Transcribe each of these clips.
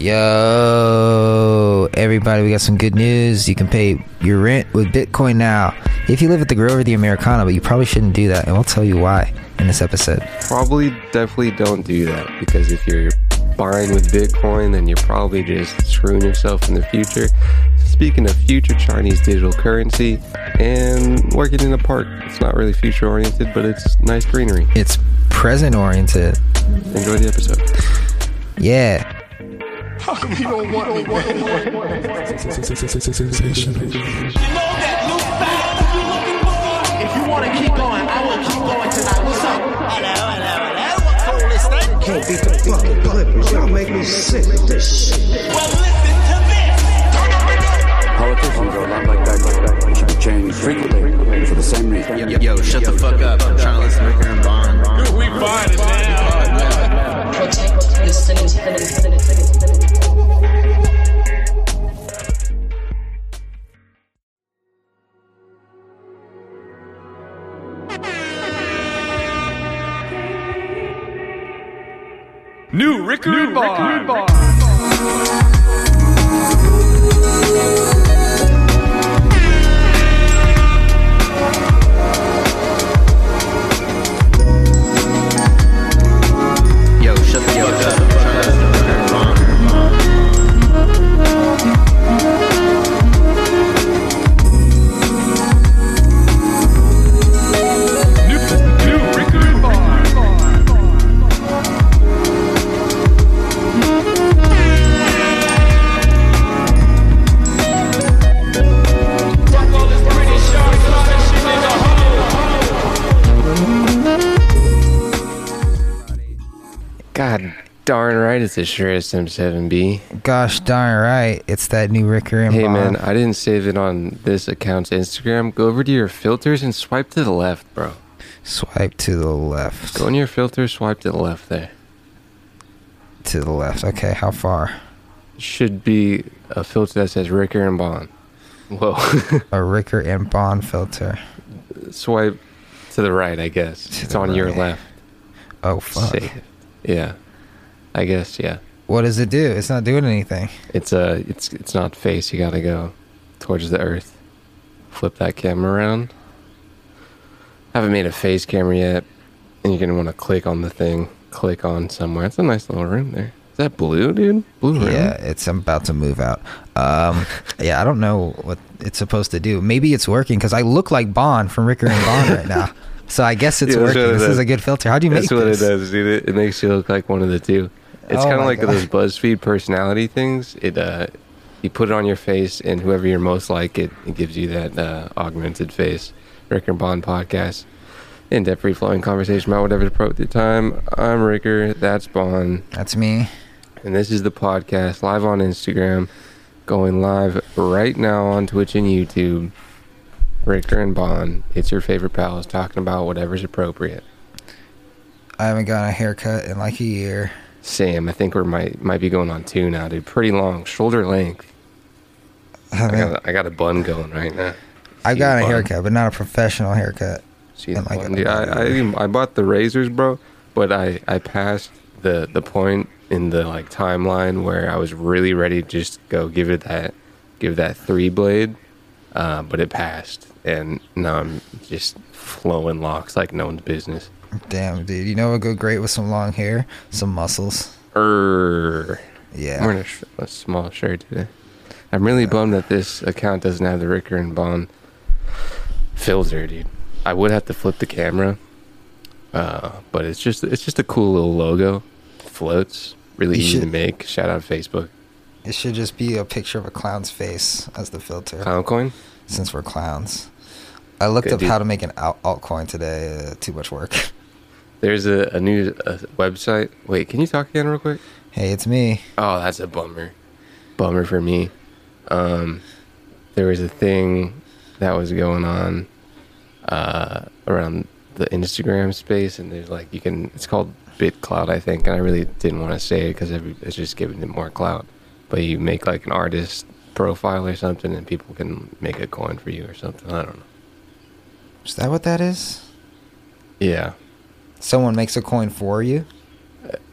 Yo, everybody, we got some good news. You can pay your rent with Bitcoin now. If you live at the Grove or the Americana, but you probably shouldn't do that, and we'll tell you why in this episode. Probably definitely don't do that because if you're buying with Bitcoin, then you're probably just screwing yourself in the future. Speaking of future Chinese digital currency and working in a park, it's not really future oriented, but it's nice greenery. It's present oriented. Enjoy the episode. Yeah. How come you don't want me, man? You know that new style that you're looking for? If you want to keep going, I will keep going tonight. What's up? Hello, hello, hello. What cool is that? Can't beat the fucking Clippers. Y'all make me sick with this shit. Well, listen to this. Politicians are a lot like that, like that. They should be changed frequently for the same reason. Yo, yo, shut the fuck up. I'm trying to listen to Ricker and Bond. We find it now. protect city's city's New Ricker and darn right it's a Shure SM7B. Gosh darn right. It's that new Ricker and Hey man, I didn't save it on this account's Instagram. Go over to your filters and swipe to the left, bro. Swipe to the left. Go in your filters, swipe to the left there. To the left. Okay, how far? Should be a filter that says Ricker and Bond. Whoa. A Ricker and Bond filter. swipe to the right, I guess. To it's on your left. Oh fuck. Save. Yeah. I guess yeah. What does it do? It's not doing anything. It's uh it's it's not face, you gotta go towards the earth. Flip that camera around. haven't made a face camera yet. And you're gonna wanna click on the thing. Click on somewhere. It's a nice little room there. Is that blue, dude? Blue room? Yeah, it's I'm about to move out. Um, yeah, I don't know what it's supposed to do. Maybe it's working because I look like Bond from Ricker and Bond right now. So I guess it's Yeah, working. it This is a good filter. How do you make this? That's what it does, dude. It, makes you look like one of the two. It's Oh kind of like God. those BuzzFeed personality things. It uh, you put it on your face, and whoever you're most like, it, it gives you that uh, augmented face. Ricker and Bond podcast, in depth, free flowing conversation about whatever's appropriate at the time. I'm Ricker. That's Bond, That's me. and this is the podcast live on Instagram, going live right now on Twitch and YouTube. Ricker and Bond, it's your favorite pals talking about whatever's appropriate. I haven't gotten a haircut in like a year. Sam, I think we might might be going on two now, dude. Pretty long, shoulder length. I I got, I got a bun going right now. I've got a bun? haircut, but not a professional haircut. See the like bun, dude. I, I I bought the razors, bro, but I I passed the the point in the like timeline where I was really ready to just go give it that give that three blade, uh, but it passed, and now I'm just flowing locks like no one's business. Damn, dude. You know what would go great with some long hair? Some muscles. Err. Yeah. I'm wearing a, sh- a small shirt today. I'm really bummed that this account doesn't have the Ricker and Bond filter, dude. I would have to flip the camera, uh, but it's just it's just a cool little logo. Floats, really You easy to make. Shout out to Facebook. It should just be a picture of a clown's face as the filter. Clown coin. Since we're clowns. I looked up dude. how to make an alt- altcoin today. Uh, too much work. There's a, a new uh website. Wait, can you talk again real quick? hey, it's me. Oh, that's a bummer. Bummer for me. Um, there was a thing that was going on uh, around the Instagram space, and there's like you can. It's called BitClout, I think, and I really didn't want to say it because it's just giving it more clout. But you make like an artist profile or something, and people can make a coin for you or something. I don't know. Is that what that is? Yeah, Someone makes a coin for you?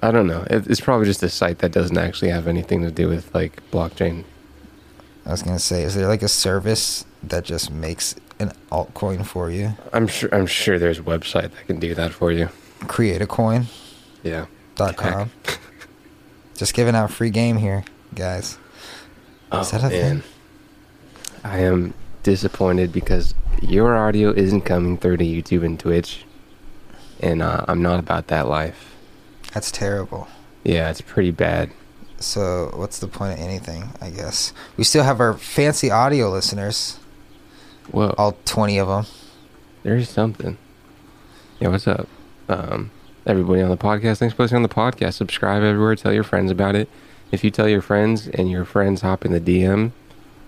I don't know. It's probably just a site that doesn't actually have anything to do with like blockchain. I was gonna say, is there like a service that just makes an altcoin for you? I'm sure. I'm sure there's a website that can do that for you. Create a coin. Yeah. Dot com. just giving out free game here, guys. Oh Is that a man, thing? I am disappointed because your audio isn't coming through to YouTube and Twitch, and uh, I'm not about that life. That's terrible. Yeah, it's pretty bad. So what's the point of anything? I guess we still have our fancy audio listeners, Whoa, all twenty of them. there's something. Yeah, what's up? Um, everybody on the podcast, thanks for listening on the podcast. Subscribe everywhere. Tell your friends about it. If you tell your friends and your friends hop in the DM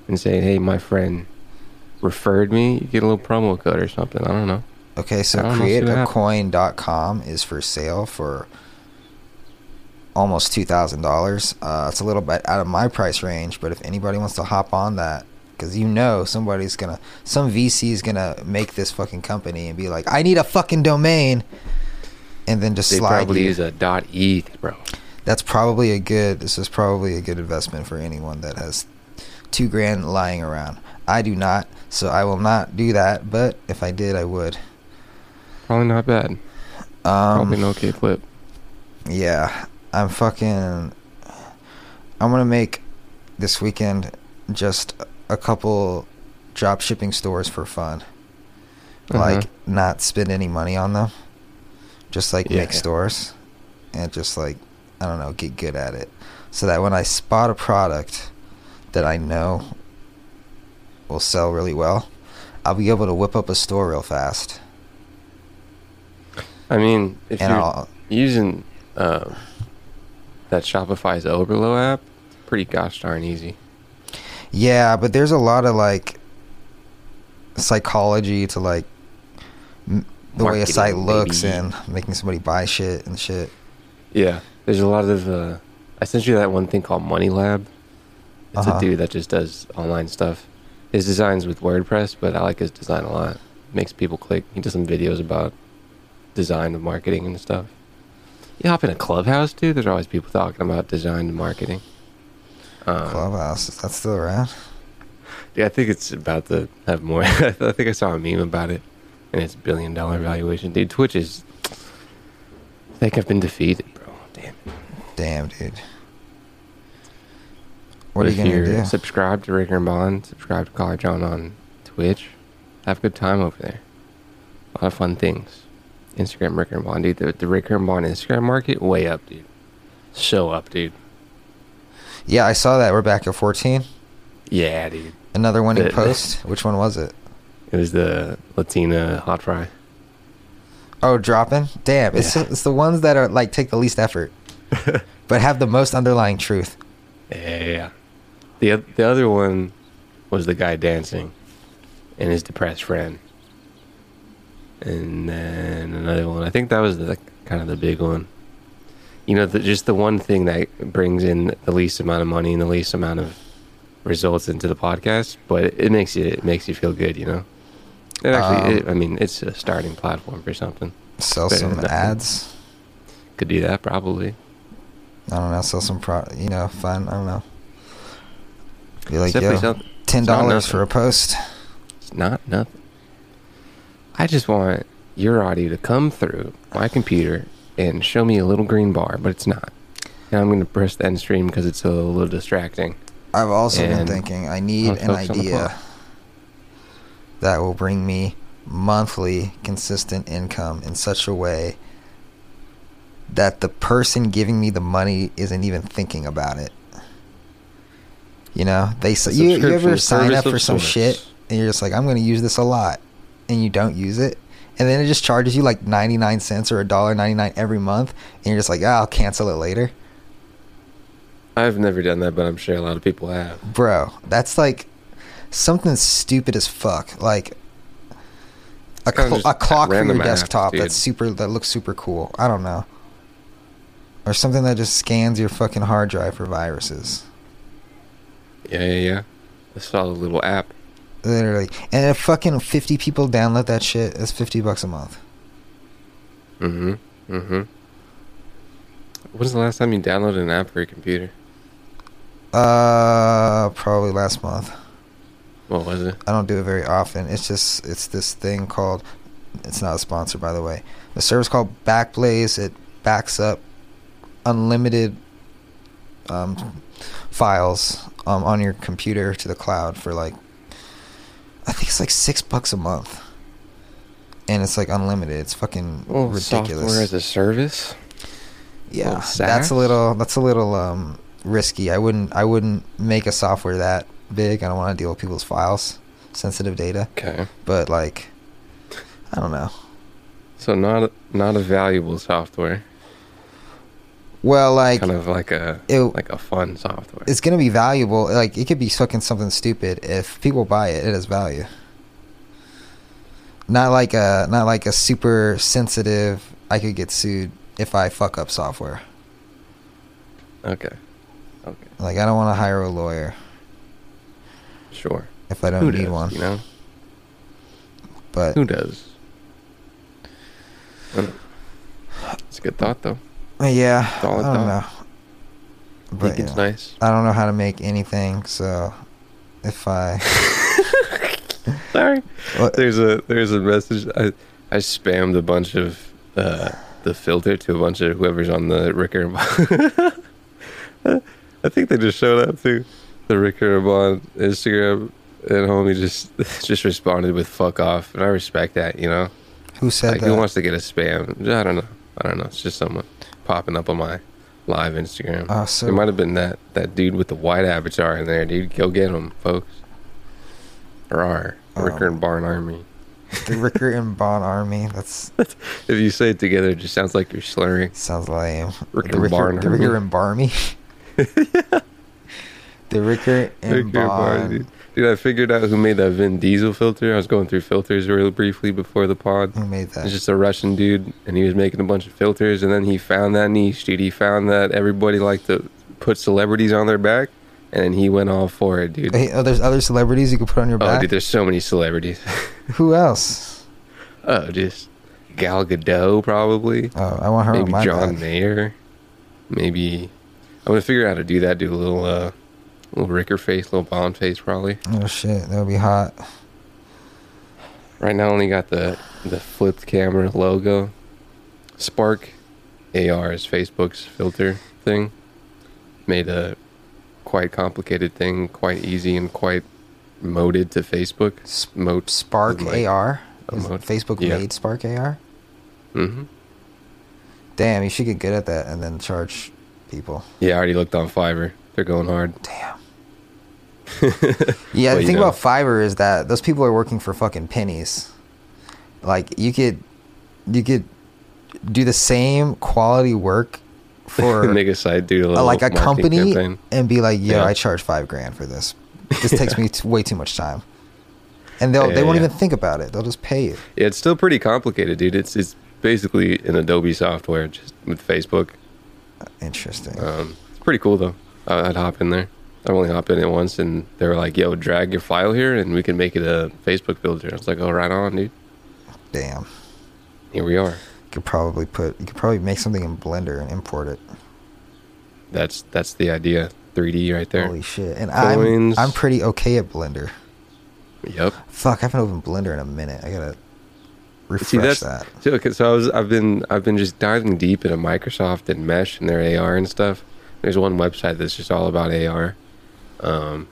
and say, "Hey, my friend referred me," you get a little promo code or something. I don't know. Okay, so I don't know, see createacoin.com is for sale for almost two thousand dollars. Uh, it's a little bit out of my price range, but if anybody wants to hop on that, because you know somebody's gonna, some VC is gonna make this fucking company and be like, I need a fucking domain, and then just They slide probably you. use a dot .eth, bro. That's probably a good. This is probably a good investment for anyone that has two grand lying around. I do not, so I will not do that. But if I did, I would. Probably not bad. Um, Probably an okay flip. Yeah, I'm fucking. I'm gonna make this weekend just a couple drop shipping stores for fun. Uh-huh. Like, not spend any money on them. Just like Yeah, make stores. And just like, I don't know, get good at it. So that when I spot a product that I know will sell really well, I'll be able to whip up a store real fast. I mean, if and you're I'll. using uh, that Shopify's Oberlo app, it's pretty gosh darn easy. Yeah, but there's a lot of like psychology to like m- the way a site looks baby. and making somebody buy shit and shit. Yeah, there's a lot of. Uh, I sent you that one thing called Money Lab. It's Uh-huh. a dude that just does online stuff. His design's with WordPress, but I like his design a lot. Makes people click. He does some videos about design and marketing and stuff. You hop in a clubhouse, dude. There's always people talking about design and marketing. Um, Clubhouse, is that still around? Yeah, I think it's about to have more. I think I saw a meme about it, and it's billion dollar valuation. Dude, Twitch is. I think I've been defeated, bro. Damn. Damn, dude. But What are if you gonna you're do? subscribe to Ricker and Bond, subscribe to Caller John on Twitch, have a good time over there. A lot of fun things. Instagram Ricker and Bond, dude. The, the Ricker and Bond Instagram market way up, dude. So up, dude. Yeah, I saw that. We're back at 14. Yeah, dude. Another winning The- post. Which one was it? It was the Latina hot fry. Oh, dropping. Damn, it's Yeah. it's the ones that are like take the least effort, but have the most underlying truth. Yeah. The the other one was the guy dancing, and his depressed friend. And then another one. I think that was the kind of the big one. You know, the, just the one thing that brings in the least amount of money and the least amount of results into the podcast, but it, it makes you it makes you feel good. You know. It actually, Um, it, I mean, it's a starting platform for something. Sell Better some ads. Could do that probably. I don't know. Sell some pro. You know, fun. I don't know. Be like, Simply yo, something- ten dollars for a post. It's not nothing. I just want your audio to come through my computer and show me a little green bar, but it's not. And I'm going to press the end stream because it's a little distracting. I've also been thinking I need an focus on the idea that will bring me monthly consistent income in such a way that the person giving me the money isn't even thinking about it. You know, they you, you ever sign up for some shit and you're just like, I'm going to use this a lot, and you don't use it, and then it just charges you like 99 cents or a dollar 99 every month, and you're just like, ah, I'll cancel it later. I've never done that, but I'm sure a lot of people have. bro that's like something stupid as fuck like a, cl- a clock for your desktop dude. that's super that looks super cool i don't know or something that just scans your fucking hard drive for viruses Yeah, yeah, yeah. I saw the little app. literally and if fucking 50 people download that shit it's 50 bucks a month Mm-hmm. Mm-hmm. When's the last time you downloaded an app for your computer? Uh, probably last month. What was it? I don't do it very often. It's just it's this thing called. It's not a sponsor, by the way. The service called Backblaze. It backs up unlimited um, files um, on your computer to the cloud for like. I think it's like six bucks a month, and it's like unlimited. It's fucking Oh, ridiculous. software as a service. Yeah, Oh, that's a little that's a little um risky. I wouldn't I wouldn't make a software that big. I don't want to deal with people's files, sensitive data. Okay. But like, I don't know. So not not a valuable software. Well, like kind of like a it- like a fun software. it's gonna be valuable. Like it could be fucking something stupid. If people buy it, it has value. Not like a not like a super sensitive. I could get sued if I fuck up software. Okay. Okay. Like I don't want to hire a lawyer Sure. if I don't Who need does, one. You know. But Who does? It's a good thought though. Yeah, I don't thought. know. But think it's yeah. nice. I don't know how to make anything, so if I Sorry. What? There's a there's a message. I I spammed a bunch of uh, the filter to a bunch of whoever's on the Ricker. I think they just showed up too. The Ricker Bond Instagram and homie just just responded with "fuck off," and I respect that. You know, who said like that? who wants to get a spam? I don't know. I don't know. It's just someone popping up on my live Instagram. Oh, so- it might have been that that dude with the white avatar in there, dude. Go get him, folks. Or our Ricker Um, and Barn Army. the Ricker and Bond Army. That's If you say it together, it just sounds like you're slurring. sounds lame. Ricker the Ricker, Barn the Ricker Army. and Barmy. The Ricker and Ricker Barn. Dude. I figured out who made that Vin Diesel filter. I was going through filters real briefly before the pod. Who made that? It's just a Russian dude, and he was making a bunch of filters, and then he found that niche, dude. He found that everybody liked to put celebrities on their back, and he went all for it, dude. Hey, oh, there's other celebrities you could put on your Oh, back. dude, there's so many celebrities. Who else? oh, just Gal Gadot, probably. Oh, I want her on Maybe my John back. Mayer. Maybe I'm gonna figure out how to do that. Do a little, uh, little Ricker face, little Bond face, probably. Oh shit, that would be hot. Right now, only got the the flipped camera logo. Spark AR is Facebook's filter thing. Made a quite complicated thing quite easy and quite moded to Facebook. Moat Spark like AR. Facebook Yeah. made Spark AR. Mm-hmm. Damn, you should get good at that and then charge people. Yeah, I already looked on Fiverr. They're going hard. Damn. Well, Yeah, the thing know. about Fiverr is that those people are working for fucking pennies. Like you could, you could do the same quality work for Make a site, do a little like a company campaign. and be like, "Yo, Yeah. I charge five grand for this. This takes me t- way too much time." And they'll they Yeah, won't yeah. even think about it. They'll just pay you. Yeah, it's still pretty complicated, dude. It's it's basically an Adobe software just with Facebook. Interesting. Um, it's pretty cool though. I'd hop in there. I only hop in it once, and they were like, "Yo, drag your file here, and we can make it a Facebook filter." I was like, "Oh, right on, dude. Damn. Here we are." You could probably put. You could probably make something in Blender and import it. That's that's the idea. 3D right there. Holy shit! And I'm I'm pretty okay at Blender. Yep. Fuck, I haven't opened Blender in a minute. I gotta refresh See, that's that. so, okay, so I was I've been I've been just diving deep into Microsoft and Mesh and their AR and stuff. There's one website that's just all about AR. Um,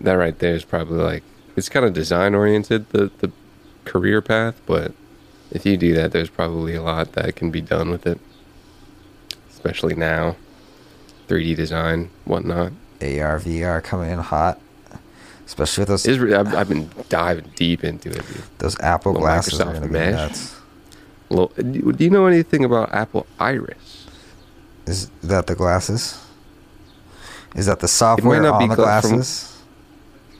that right there is probably like it's kind of design oriented the the career path, but if you do that, there's probably a lot that can be done with it, especially now. 3D design, whatnot. AR VR coming in hot, especially with those re- I've, I've been diving deep into it. Dude. those Apple Little glasses are Microsoft be Mesh. do do you know anything about Apple Iris? Is that the glasses? Is that the software not on be the cl- from- glasses?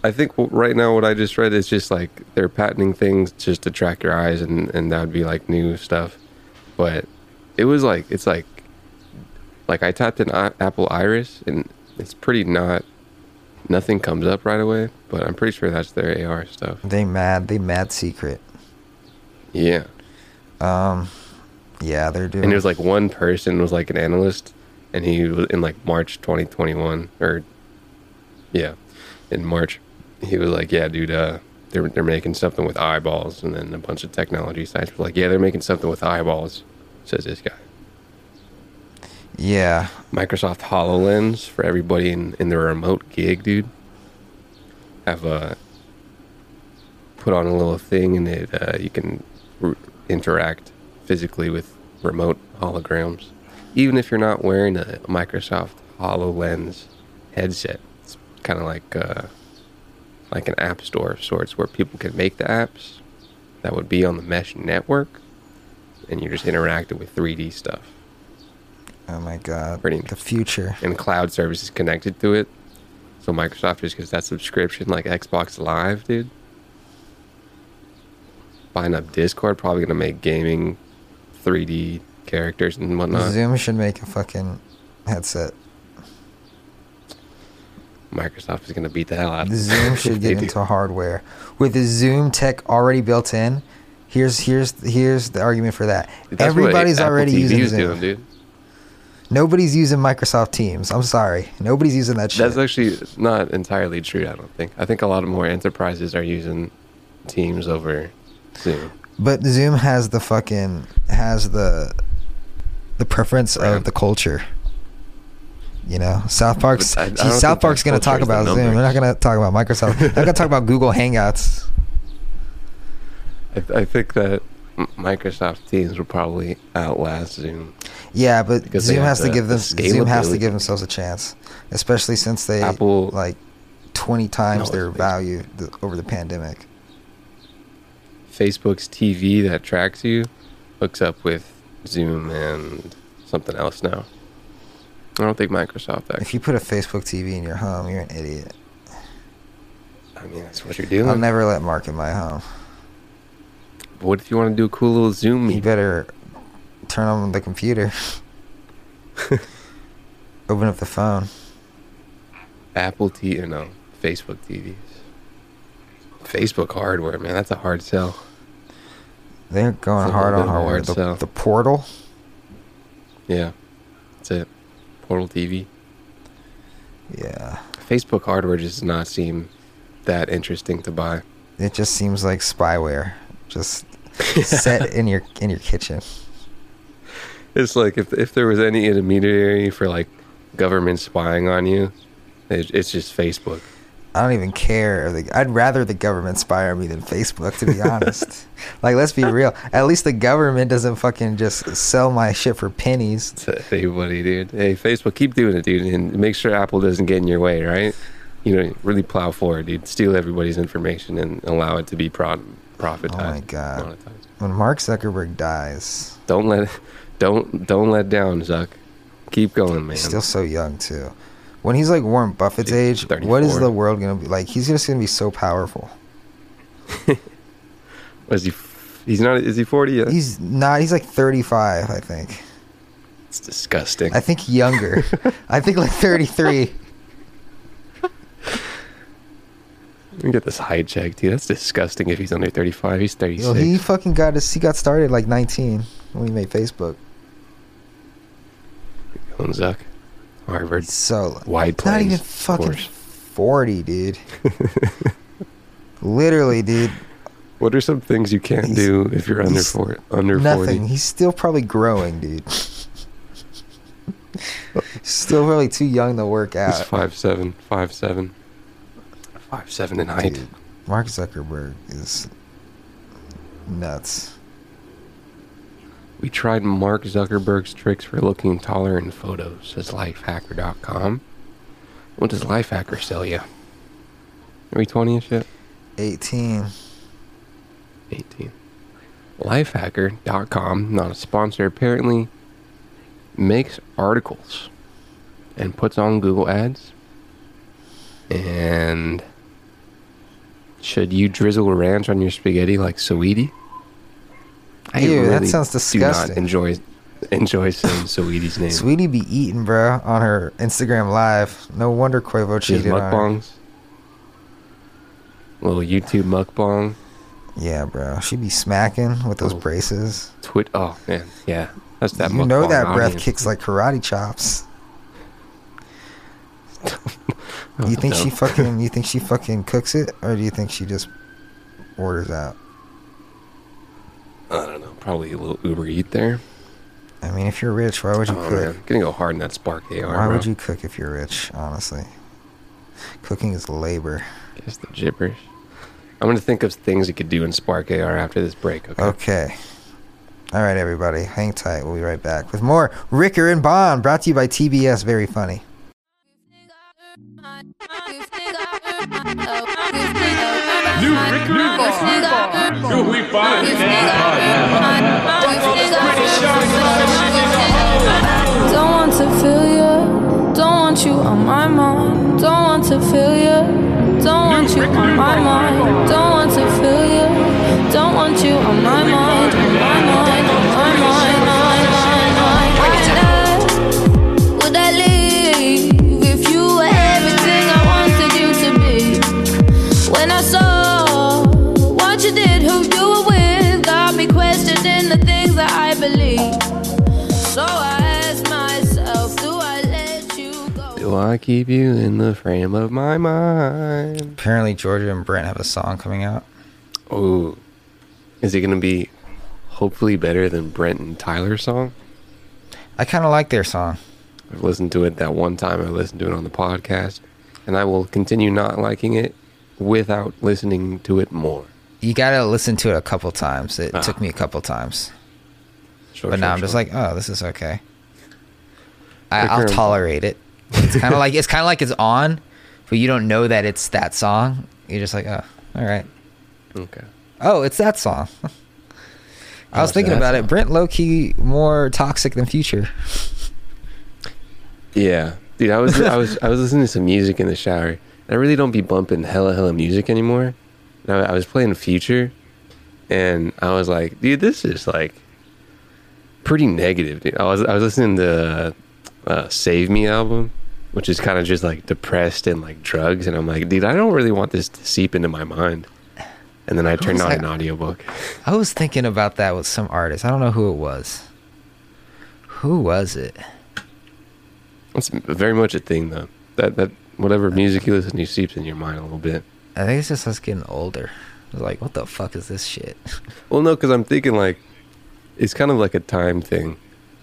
I think right now what I just read is just like they're patenting things just to track your eyes, and and that would be like new stuff. But it was like it's like like I tapped in I- Apple Iris, and it's pretty not nothing comes up right away. But I'm pretty sure that's their AR stuff. They mad. They mad secret. Yeah, Um, Yeah, they're doing. and it was like one person was like an analyst and he was in like march 2021 or yeah in march he was like yeah dude uh they're, they're making something with eyeballs and then a bunch of technology sites were like yeah they're making something with eyeballs says this guy. Yeah, microsoft hololens for everybody in, in the remote gig dude. Have a put on a little thing and it uh, you can interact physically with remote holograms even if you're not wearing a microsoft hololens headset it's kind of like uh like an app store of sorts where people can make the apps that would be on the mesh network and you're just interacting with 3d stuff Oh my god. Pretty the future. and cloud services connected to it. So Microsoft just gets that subscription like Xbox Live, dude. Buying up Discord, probably gonna make gaming 3D characters and whatnot. Zoom should make a fucking headset. Microsoft is gonna beat the hell out of Zoom should get do. into hardware with the Zoom tech already built in. Here's here's here's the argument for that. That's Everybody's already TV using Zoom. doing, dude. Nobody's using Microsoft Teams. I'm sorry. Nobody's using that shit. That's actually not entirely true. I don't think. I think a lot of more enterprises are using Teams over Zoom. But Zoom has the fucking has the the preference of the culture. You know, South Park's I- I see, South Park's gonna talk culture is the about Zoom. They're not gonna talk about Microsoft. They're gonna talk about Google Hangouts. I, I think that Microsoft Teams will probably outlast Zoom. Yeah, but Zoom has to give them the Zoom has to give themselves a chance, especially since they Apple- like twenty times No, their value th- over the pandemic. Facebook's TV that tracks you hooks up with Zoom and something else now. I don't think Microsoft If you put a Facebook TV in your home, you're an idiot. I mean, that's what you're doing. I'll never let Mark in my home. But what if you want to do a cool little Zoom You better turn on the computer. Open up the phone. Apple TV, no, Facebook TVs. Facebook hardware, man, that's a hard sell. They're going It's hard on bit of a hardware. The, the portal. Yeah, that's it. Portal TV. Yeah. Facebook hardware just does not seem that interesting to buy. It just seems like spyware. Just set in your in your kitchen. It's like if if there was any intermediary for like government spying on you, it, it's just Facebook. I don't even care. Like, I'd rather the government spy on me than Facebook, to be honest. like, let's be real. At least the government doesn't fucking just sell my shit for pennies. to anybody, dude. Hey, Facebook, keep doing it, dude, and make sure Apple doesn't get in your way, right? You know, really plow forward, dude. Steal everybody's information and allow it to be pro- profitized. Oh my God. monetized. When Mark Zuckerberg dies, Don't let, don't don't let down, Zuck. Keep going, man. he's still so young too. When he's like Warren Buffett's age, what is the world gonna be like? He's just gonna be so powerful. is he? He's not. Is he forty yet? He's not. He's like 35, I think. it's disgusting. I think younger. I think like 33. Let me get this height checked, dude. That's disgusting. If he's under thirty-five, he's thirty-six. Yo, he fucking got his. He got started like 19 when he made Facebook. Going Zuck. Harvard. So Wide not even fucking 40, dude. Literally, dude. What are some things you can't He's- do if you're under four, under Nothing. forty? He's still probably growing, dude. still probably too young to work out. He's five seven, five seven, five seven in height. Dude, Mark Zuckerberg is nuts. We tried Mark Zuckerberg's tricks for looking taller in photos, says Lifehacker.com. What does Lifehacker sell you? Are we 20 and shit? 18. 18. Lifehacker.com, not a sponsor, apparently makes articles and puts on Google Ads. And should you drizzle ranch on your spaghetti like Ew, that sounds disgusting. Do not enjoy enjoy saying Saweetie's name. Saweetie be eating, bro, on her Instagram live. No wonder Quavo She has cheated on her. Little YouTube mukbang. Yeah, bro. She be smacking with those Oh. braces. Twit. Oh man, yeah. That's that. you know that breath audience. kicks like karate chops. You think she fucking? You think she fucking cooks it, or do you think she just orders out? I don't know. Probably a little Uber Eat there. I mean, if you're rich, why would you Oh cook? man, gonna go hard in that Spark AR. Why bro. would you cook if you're rich? Honestly, cooking is labor. Guess the gibberish. I'm gonna think of things you could do in Spark AR after this break. Okay. Okay. All right, everybody, hang tight. We'll be right back with more Ricker and Bond, brought to you by TBS. Very funny. New we find Don't want to feel you. Don't want you on my mind. Don't want to feel you. Don't want you on my mind. Don't want to feel you. Don't want you on my mind. I keep you in the frame of my mind? Apparently, Georgia and Brent have a song coming out. Oh, is it gonna be hopefully better than Brent and Tyler's song? I kind of like their song. I've listened to it that one time. I listened to it on the podcast, and I will continue not liking it without listening to it more. You gotta listen to it a couple times. It Ah. took me a couple times, Sure, but sure, now I'm just like, oh, this is okay. I, I'll tolerate it. It's kind of like it's kind of like it's on, but you don't know that it's that song. You're just like, oh, all right. okay. Oh, it's that song. I was thinking about song. it. Brent low key more toxic than Future. Yeah, dude, I was I was I was listening to some music in the shower. I really don't be bumping hella hella music anymore. And I, I was playing Future, and I was like, dude, this is like pretty negative. Dude. I was I was listening to uh, Save Me album, which is kind of just like depressed and like drugs, and I'm like, dude, I don't really want this to seep into my mind. And then I turned on an audiobook. I was thinking about that with some artist. I don't know who it was. Who was it? It's very much a thing though. That that whatever uh, music you listen to seeps in your mind a little bit. I think it's just us getting older. I was like, what the fuck is this shit? Well, no, because I'm thinking like it's kind of like a time thing,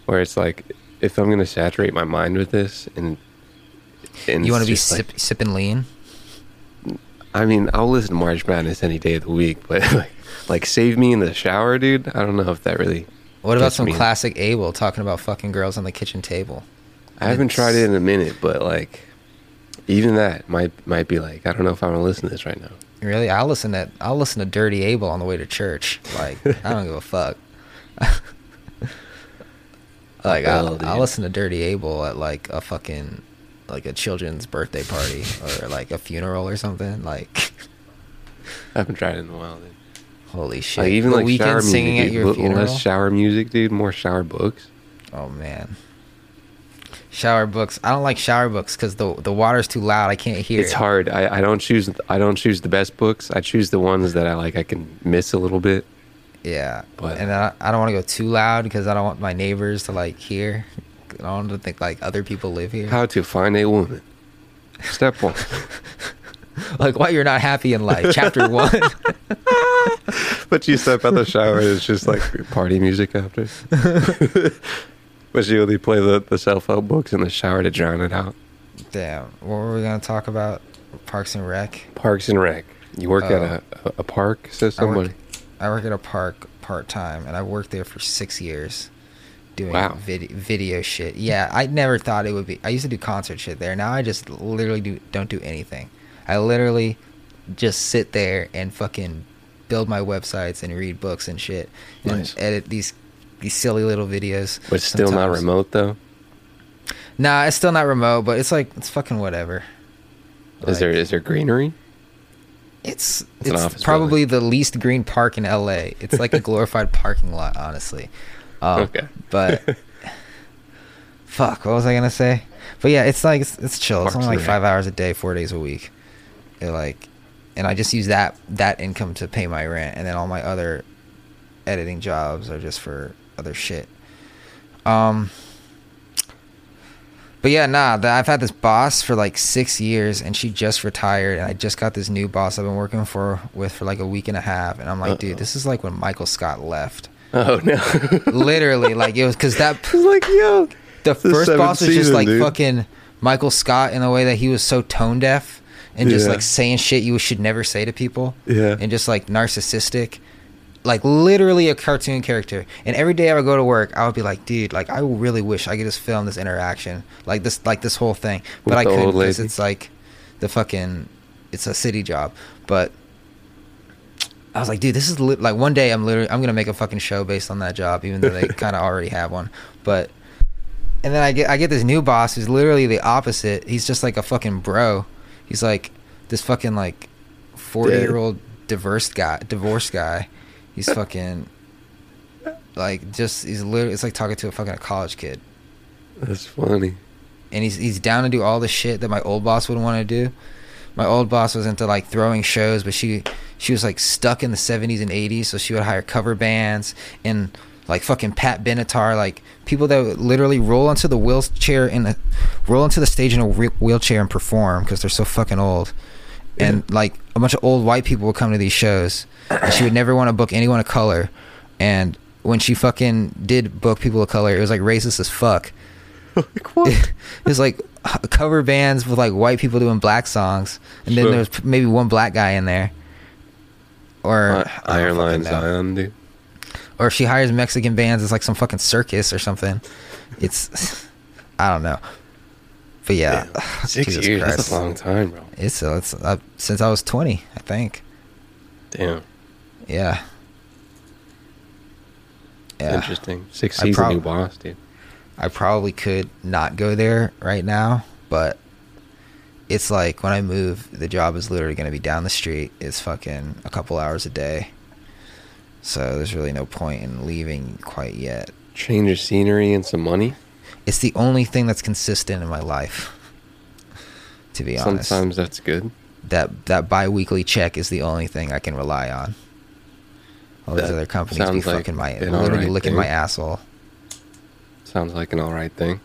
where it's like if I'm gonna saturate my mind with this, and and you want to be just, like- sipping lean? I mean, I'll listen to March Madness any day of the week, but like, like save me in the shower, dude. I don't know if that really. What about some me. classic Abel talking about fucking girls on the kitchen table? I haven't tried it in a minute, but like even that might might be like I don't know if I want to listen to this right now. Really, I'll listen to I'll listen to Dirty Abel on the way to church. Like I don't give a fuck. like I'll. I'll listen to Dirty Abel at like a fucking like a children's birthday party or like a funeral or something. Like I haven't tried it in a while. Dude. holy shit! Like even The like Weeknd shower music, singing at your funeral. less shower music, dude. More shower books. oh man. Shower books. I don't like shower books because the the water's too loud. I can't hear. It's it. hard. I, I don't choose. I don't choose the best books. I choose the ones that I like. I can miss a little bit. Yeah, But- and I, I don't want to go too loud because I don't want my neighbors to like hear. I don't want to think like other people live here. How to find a woman. Step one. like why you're not happy in life. Chapter one. but you step out the shower and it's just like party music after. but you only play the, the self help books in the shower to drown it out. Damn. What were we gonna talk about? Parks and Rec. Parks and Rec. You work Oh. at a, a, a park, says I work- I work at a park part time, and I worked there for six years, doing Wow. vid- video shit. Yeah, I never thought it would be. I used to do concert shit there. Now I just literally do don't do anything. I literally just sit there and fucking build my websites and read books and shit, and Nice. edit these these silly little videos. But still not remote though. Nah, it's still not remote, but it's like it's fucking whatever. Is there is there greenery? It's It's it's, probably the least green park in LA. It's like a glorified parking lot, honestly. Um, Okay. But fuck, what was I gonna say? But yeah, it's like it's, it's chill. Parks it's only like five hours a day, four days a week. It like and I just use that that income to pay my rent, and then all my other editing jobs are just for other shit. Um, but yeah, nah, the, I've had this boss for like six years, and she just retired, and I just got this new boss I've been working for with for like a week and a half, and I'm like, dude, this is like when Michael Scott left. Oh no. Literally, like it was because that was like, yo. the first boss was just like dude. fucking Michael Scott in the way that he was so tone deaf and just Yeah. like saying shit you should never say to people. Yeah. And just like narcissistic. Like literally a cartoon character. And every day I would go to work, I would be like, dude, like I really wish I could just film this interaction. Like this like this whole thing. But With I couldn't because it's like the fucking it's a city job. But I was like, dude, this is lit- like one day I'm literally I'm gonna make a fucking show based on that job, even though they kind of already have one. But and then I get I get this new boss who's literally the opposite. He's just like a fucking bro. He's like this fucking like forty year old divorced guy, divorced guy. He's fucking like just he's literally it's like talking to a fucking college kid. That's funny. And he's he's down to do all the shit that my old boss would want to do. My old boss was into like throwing shows, but she she was like stuck in the 70s and 80s, so she would hire cover bands and like fucking Pat Benatar, like people that would literally roll onto the wheelchair in a roll onto the stage in a whe- wheelchair and perform because they're so fucking old. And like a bunch of old white people would come to these shows, and she would never want to book anyone of color. And when she fucking did book people of color, it was like racist as fuck. it was like cover bands with like white people doing black songs, and then Sure. there was maybe one black guy in there. Or I- I Iron Lion. Zion, dude. Or if she hires Mexican bands, it's like some fucking circus or something. It's I don't know. But yeah, Six Jesus years. Christ. That's a long time, bro. It's uh, it's uh, since I was twenty, I think. Damn. Yeah. Yeah. Interesting. Six I season prob- new boss, dude. I probably could not go there right now, but it's like when I move, the job is literally going to be down the street. It's fucking a couple hours a day. So there's really no point in leaving quite yet. Change of scenery and some money. It's the only thing that's consistent in my life. To be honest. Sometimes that's good. that that bi-weekly check is the only thing I can rely on. All these That other companies be like fucking my literally alright licking thing. my asshole. Sounds like an all right thing.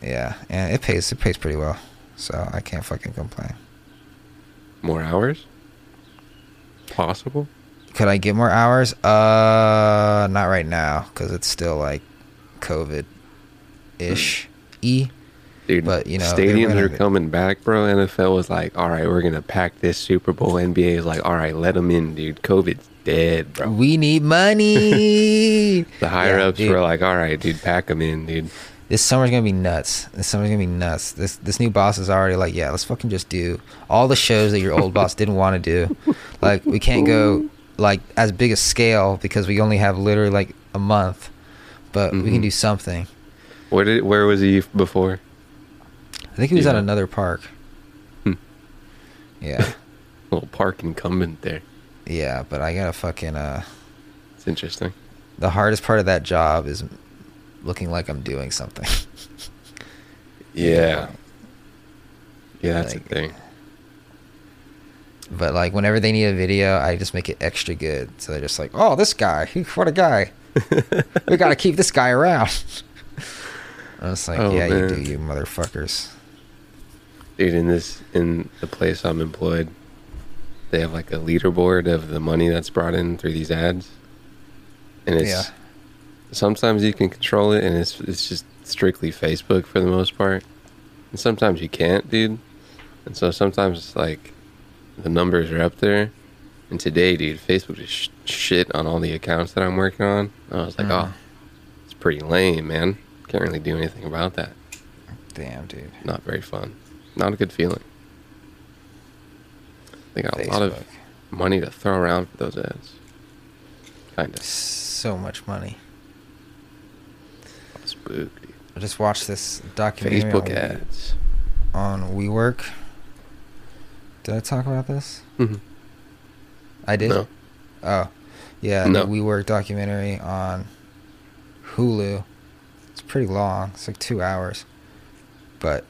Yeah, and it pays it pays pretty well, so I can't fucking complain. More hours? Possible? Could I get more hours? Uh, not right now because it's still like COVID ish e. Dude, But, you know, stadiums are coming back, bro. NFL was like, all right, we're going to pack this Super Bowl. NBA is like, all right, let them in, dude. COVID's dead, bro. We need money. The higher Yeah, ups dude. were like, all right, dude, pack them in, dude. this summer's gonna be nuts. This summer's gonna be nuts. This this new boss is already like, yeah, let's fucking just do all the shows that your old boss didn't want to do. Like we can't go like as big a scale because we only have literally like a month, but we can Mhm. do something. Where did where was he before? I think he was at another park. Hmm. Yeah, little park incumbent there. Yeah, but I gotta fucking uh. It's interesting. The hardest part of that job is looking like I'm doing something. Yeah. Yeah, that's Like- the thing. But like whenever they need a video, I just make it extra good. So they're just like, "Oh, this guy, what a guy! we gotta keep this guy around." I was like, Oh, "Yeah, you do, you motherfuckers." Dude, in this in the place I'm employed, they have like a leaderboard of the money that's brought in through these ads. And it's Yeah. sometimes you can control it and it's it's just strictly Facebook for the most part. And sometimes you can't, dude. And so sometimes it's like the numbers are up there. And today, dude, Facebook just sh- shit on all the accounts that I'm working on. I was like, Mhm. oh, it's pretty lame, man. Can't really do anything about that. Damn, dude. Not very fun. Not a good feeling. They got a lot of money to throw around for those ads. Kind of So much money. spook, dude. I just watched this documentary Facebook on, ads. on WeWork. Did I talk about this? Mhm. I did. No. Oh, yeah, No. the WeWork documentary on Hulu. It's pretty long. It's like two hours. But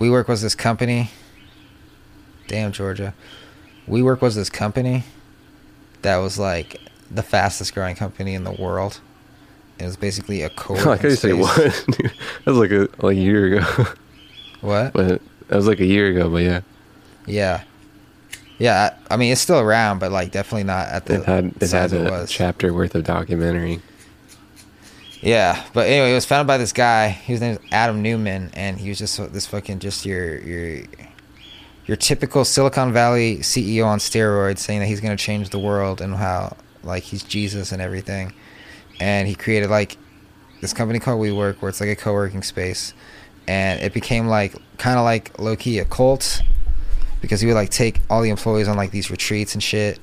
WeWork was this company. Damn, Georgia. WeWork was this company that was like the fastest growing company in the world. It was basically a co. like how you say what? that was like a like a year ago. What? but that was like a year ago. But yeah, Yeah. Yeah, I I mean it's still around, but like definitely not at the it had it had it a was. chapter worth of documentary. Yeah, but anyway, it was founded by this guy. His name is Adam Neumann, and he was just this fucking just your your your typical Silicon Valley CEO on steroids, saying that he's gonna change the world and how like he's Jesus and everything. And he created like this company called WeWork, where it's like a co-working space, and it became like kind of like low key a cult because he would like take all the employees on like these retreats and shit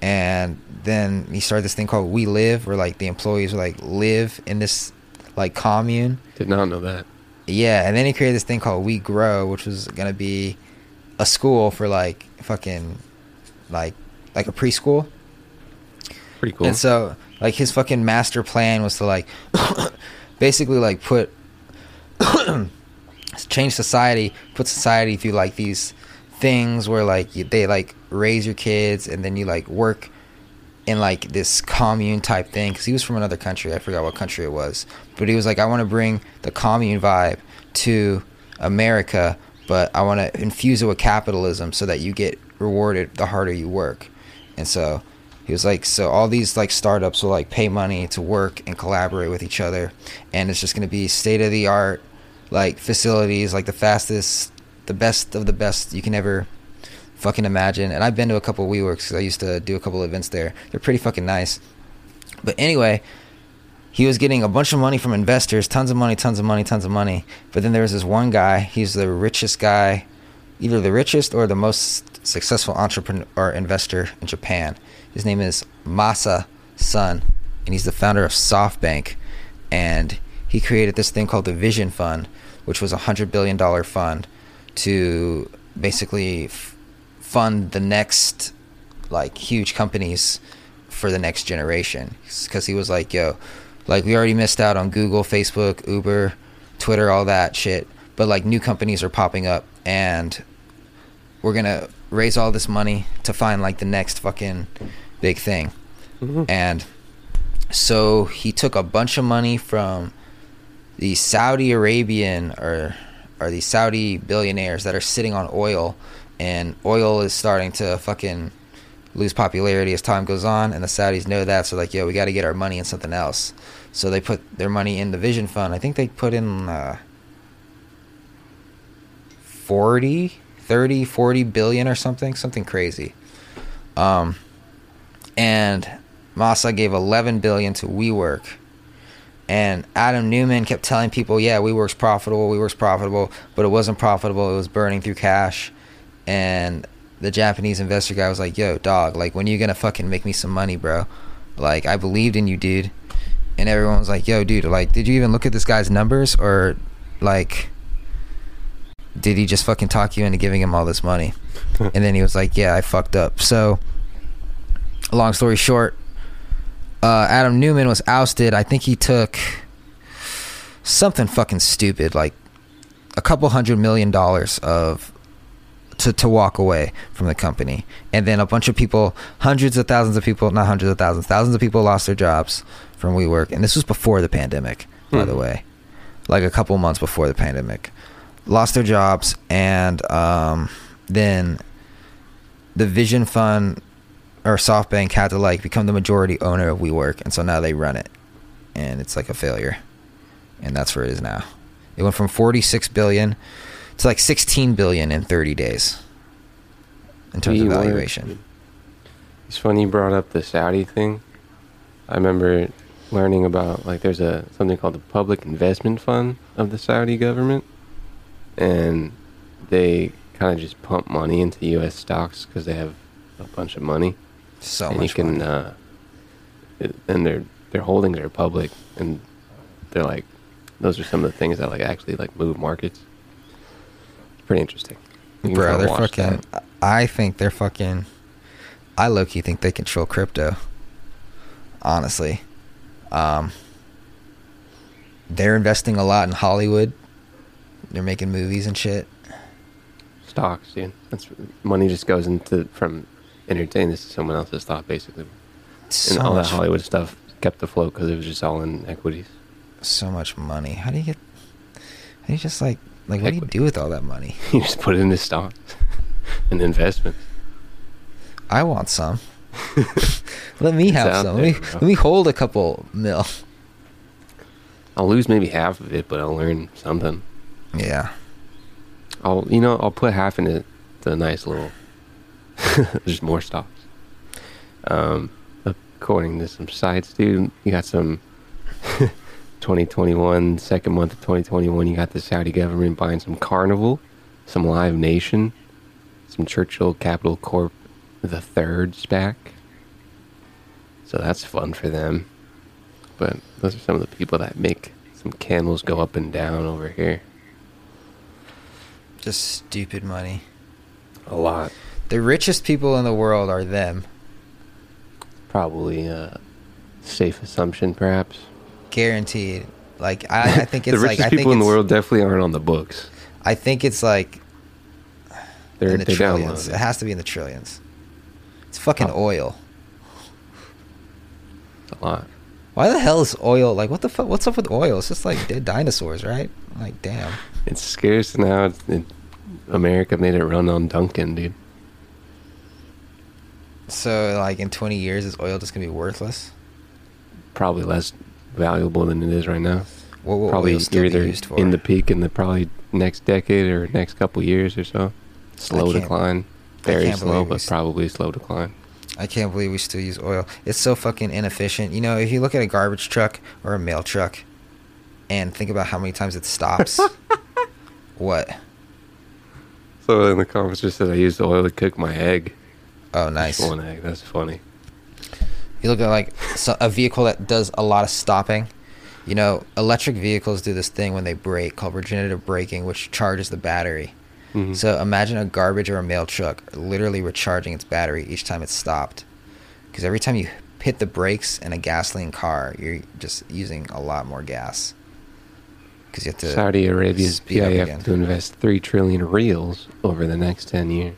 and then he started this thing called We Live, where like the employees would like live in this like commune. Did not know that. Yeah, and then he created this thing called We Grow, which was gonna be a school for like fucking like like a preschool. Pretty cool. And so like his fucking master plan was to like basically like put change society, put society through like these things where like you, they like raise your kids and then you like work in like this commune type thing because he was from another country i forgot what country it was but he was like i want to bring the commune vibe to america but i want to infuse it with capitalism so that you get rewarded the harder you work and so he was like so all these like startups will like pay money to work and collaborate with each other and it's just going to be state of the art like facilities like the fastest the best of the best you can ever fucking imagine. And I've been to a couple WeWorks because I used to do a couple events there. They're pretty fucking nice. But anyway, he was getting a bunch of money from investors, tons of money, tons of money, tons of money. But then there was this one guy. He's the richest guy, either the richest or the most successful entrepreneur or investor in Japan. His name is Masa Son, and he's the founder of SoftBank. And he created this thing called the Vision Fund, which was a hundred billion dollar fund to basically f- fund the next like huge companies for the next generation because he was like yo like we already missed out on google facebook uber twitter all that shit. But like new companies are popping up and we're gonna raise all this money to find like the next fucking big thing. Mm-hmm. And so he took a bunch of money from the Saudi Arabian or or the Saudi billionaires that are sitting on oil, and oil is starting to fucking lose popularity as time goes on, and the Saudis know that, so like, yo, we got to get our money in something else. So they put their money in the Vision Fund. I think they put in uh, 40, 30, 40 billion or something, something crazy. Um, and Masa gave 11 billion to WeWork and Adam Neumann kept telling people, "Yeah, WeWork's profitable. WeWork's profitable," but it wasn't profitable. It was burning through cash. And the Japanese investor guy was like, "Yo, dog, like when are you gonna fucking make me some money, bro? Like I believed in you, dude." And everyone was like, "Yo, dude, like did you even look at this guy's numbers or like did he just fucking talk you into giving him all this money?" and then he was like, "Yeah, I fucked up." So long story short, uh, Adam Neumann was ousted. I think he took something fucking stupid, like a couple hundred million dollars of to to walk away from the company, and then a bunch of people, hundreds of thousands of people, not hundreds of thousands, thousands of people lost their jobs from WeWork, and this was before the pandemic, by Hmm. the way, like a couple months before the pandemic, lost their jobs, and um, then the Vision Fund or SoftBank had to like become the majority owner of WeWork, and so now they run it, and it's like a failure, and that's where it is now. It went from 46 billion to like 16 billion in 30 days in terms of WeWork. valuation. It's funny you brought up the Saudi thing. I remember learning about like there's a something called the Public Investment Fund of the Saudi government, and they kind of just pump money into U.S. stocks because they have a bunch of money, So and much you can, money. uh, it, and their their holdings are public, and they're like those are some of the things that like actually like move markets. Pretty interesting. Bro, they're fucking. that. I think they're fucking. I low key think they control crypto. Honestly, um, they're investing a lot in Hollywood. They're making movies and shit. stocks, dude. That's money just goes into from entertain this is someone else's thought basically. So and all that Hollywood stuff kept afloat because it was just all in equities. so much money. How do you get? How do you just like like what do you do with all that money? You just put it into stocks and investments. I want some. let me have some. there, let, me, let me hold a couple mil. I'll lose maybe half of it, but I'll learn something. Yeah. I'll you know I'll put half in it a nice little. There's more stocks. Um, according to some sites, dude, you got some 2021 second month of 2021. You got the Saudi government buying some Carnival, some Live Nation, some Churchill Capital Corp, the third SPAC. So that's fun for them. But those are some of the people that make some candles go up and down over here. Just stupid money. A lot. The richest people in the world are them. Probably a safe assumption, perhaps. Guaranteed. Like I, I think the it's richest like I think people in the world definitely aren't on the books. I think it's like They're, in the they're trillions. downloaded. It has to be in the trillions. It's fucking Oh. oil. a lot. Why the hell is oil like what the fuck? What's up with oil? It's just like dead dinosaurs, right? Like damn. It's scarce now. It, America made it run on Dunkin', dude. So like in 20 years, is oil just gonna be worthless? Probably less valuable than it is right now. What will probably you're be either used for? in the peak in the probably next decade or next couple years or so. Slow decline. Very slow, but s- probably slow decline. I can't believe we still use oil. It's so fucking inefficient. You know, if you look at a garbage truck or a mail truck and think about how many times it stops. what? So in the comments just said I used oil to cook my egg. Oh, nice. Just one egg. That's funny. You look at like a vehicle that does a lot of stopping. You know, electric vehicles do this thing when they brake called regenerative braking, which charges the battery. Mhm. So imagine a garbage or a mail truck literally recharging its battery each time it's stopped. Because every time you hit the brakes in a gasoline car, you're just using a lot more gas. Because you have to. Saudi Arabia's PIF to invest three trillion reals over the next ten years.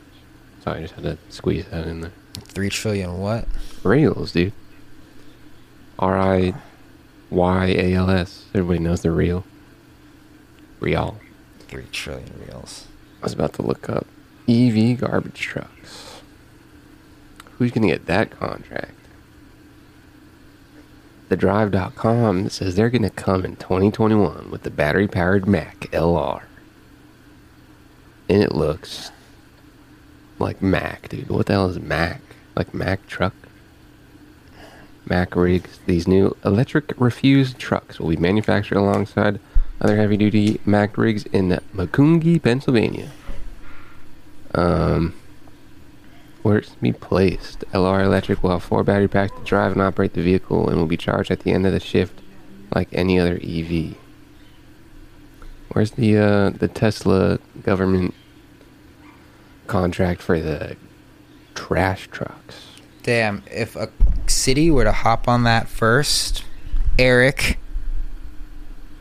So I just had to squeeze that in there. Three trillion what? Reals, dude. R I Y A L S. Everybody knows they're real. Real. Three trillion reals. I was about to look up EV garbage trucks. Who's gonna get that contract? TheDrive.com says they're gonna come in 2021 with the battery-powered Mack LR, and it looks like Mack, dude. What the hell is Mack? Like Mack truck? Mack rigs. These new electric refuse trucks will be manufactured alongside other heavy-duty Mack rigs in Macungie, Pennsylvania. Um, where it's to be placed. LR Electric will have four battery packs to drive and operate the vehicle and will be charged at the end of the shift like any other EV. Where's the uh, the Tesla government contract for the trash trucks? Damn, if a city were to hop on that first, Eric,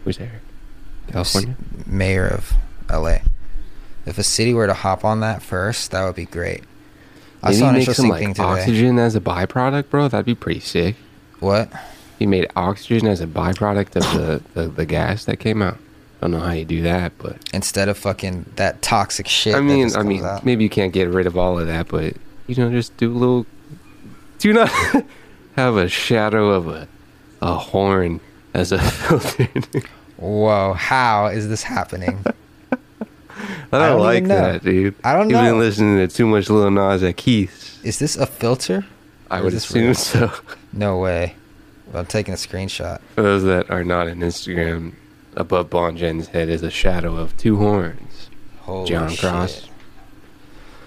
Who's Eric? California? mayor of LA, if a city were to hop on that first, that would be great. I Maybe saw an make some interesting like thing today. oxygen as a byproduct, bro. That'd be pretty sick. What? You made oxygen as a byproduct of the, the, the gas that came out. I don't know how you do that, but Instead of fucking that toxic shit. I that mean, I mean, out. maybe you can't get rid of all of that, but you know, just do a little. Do not have a shadow of a a horn as a filter. Whoa, how is this happening? I don't, don't like that, dude. I don't You've know. been listening to too much Lil Nas X Keith. is this a filter? I would assume real? so. No way. I'm taking a screenshot. For those that are not in Instagram, above Bon Jen's head is a shadow of two horns. Holy John shit.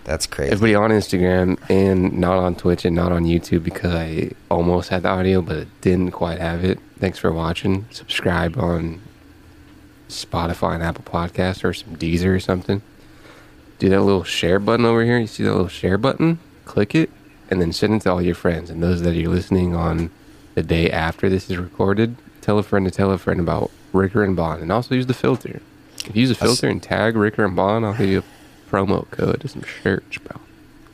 That's crazy. Everybody on Instagram and not on Twitch and not on YouTube because I almost had the audio but didn't quite have it. Thanks for watching. Subscribe on Spotify and Apple Podcasts or some Deezer or something. Do that little share button over here. You see that little share button? Click it and then send it to all your friends. And those that are listening on the day after this is recorded, tell a friend to tell a friend about Ricker and Bond. And also use the filter. If you use a filter and tag Ricker and Bond, I'll give you a promo code to some shirts, bro.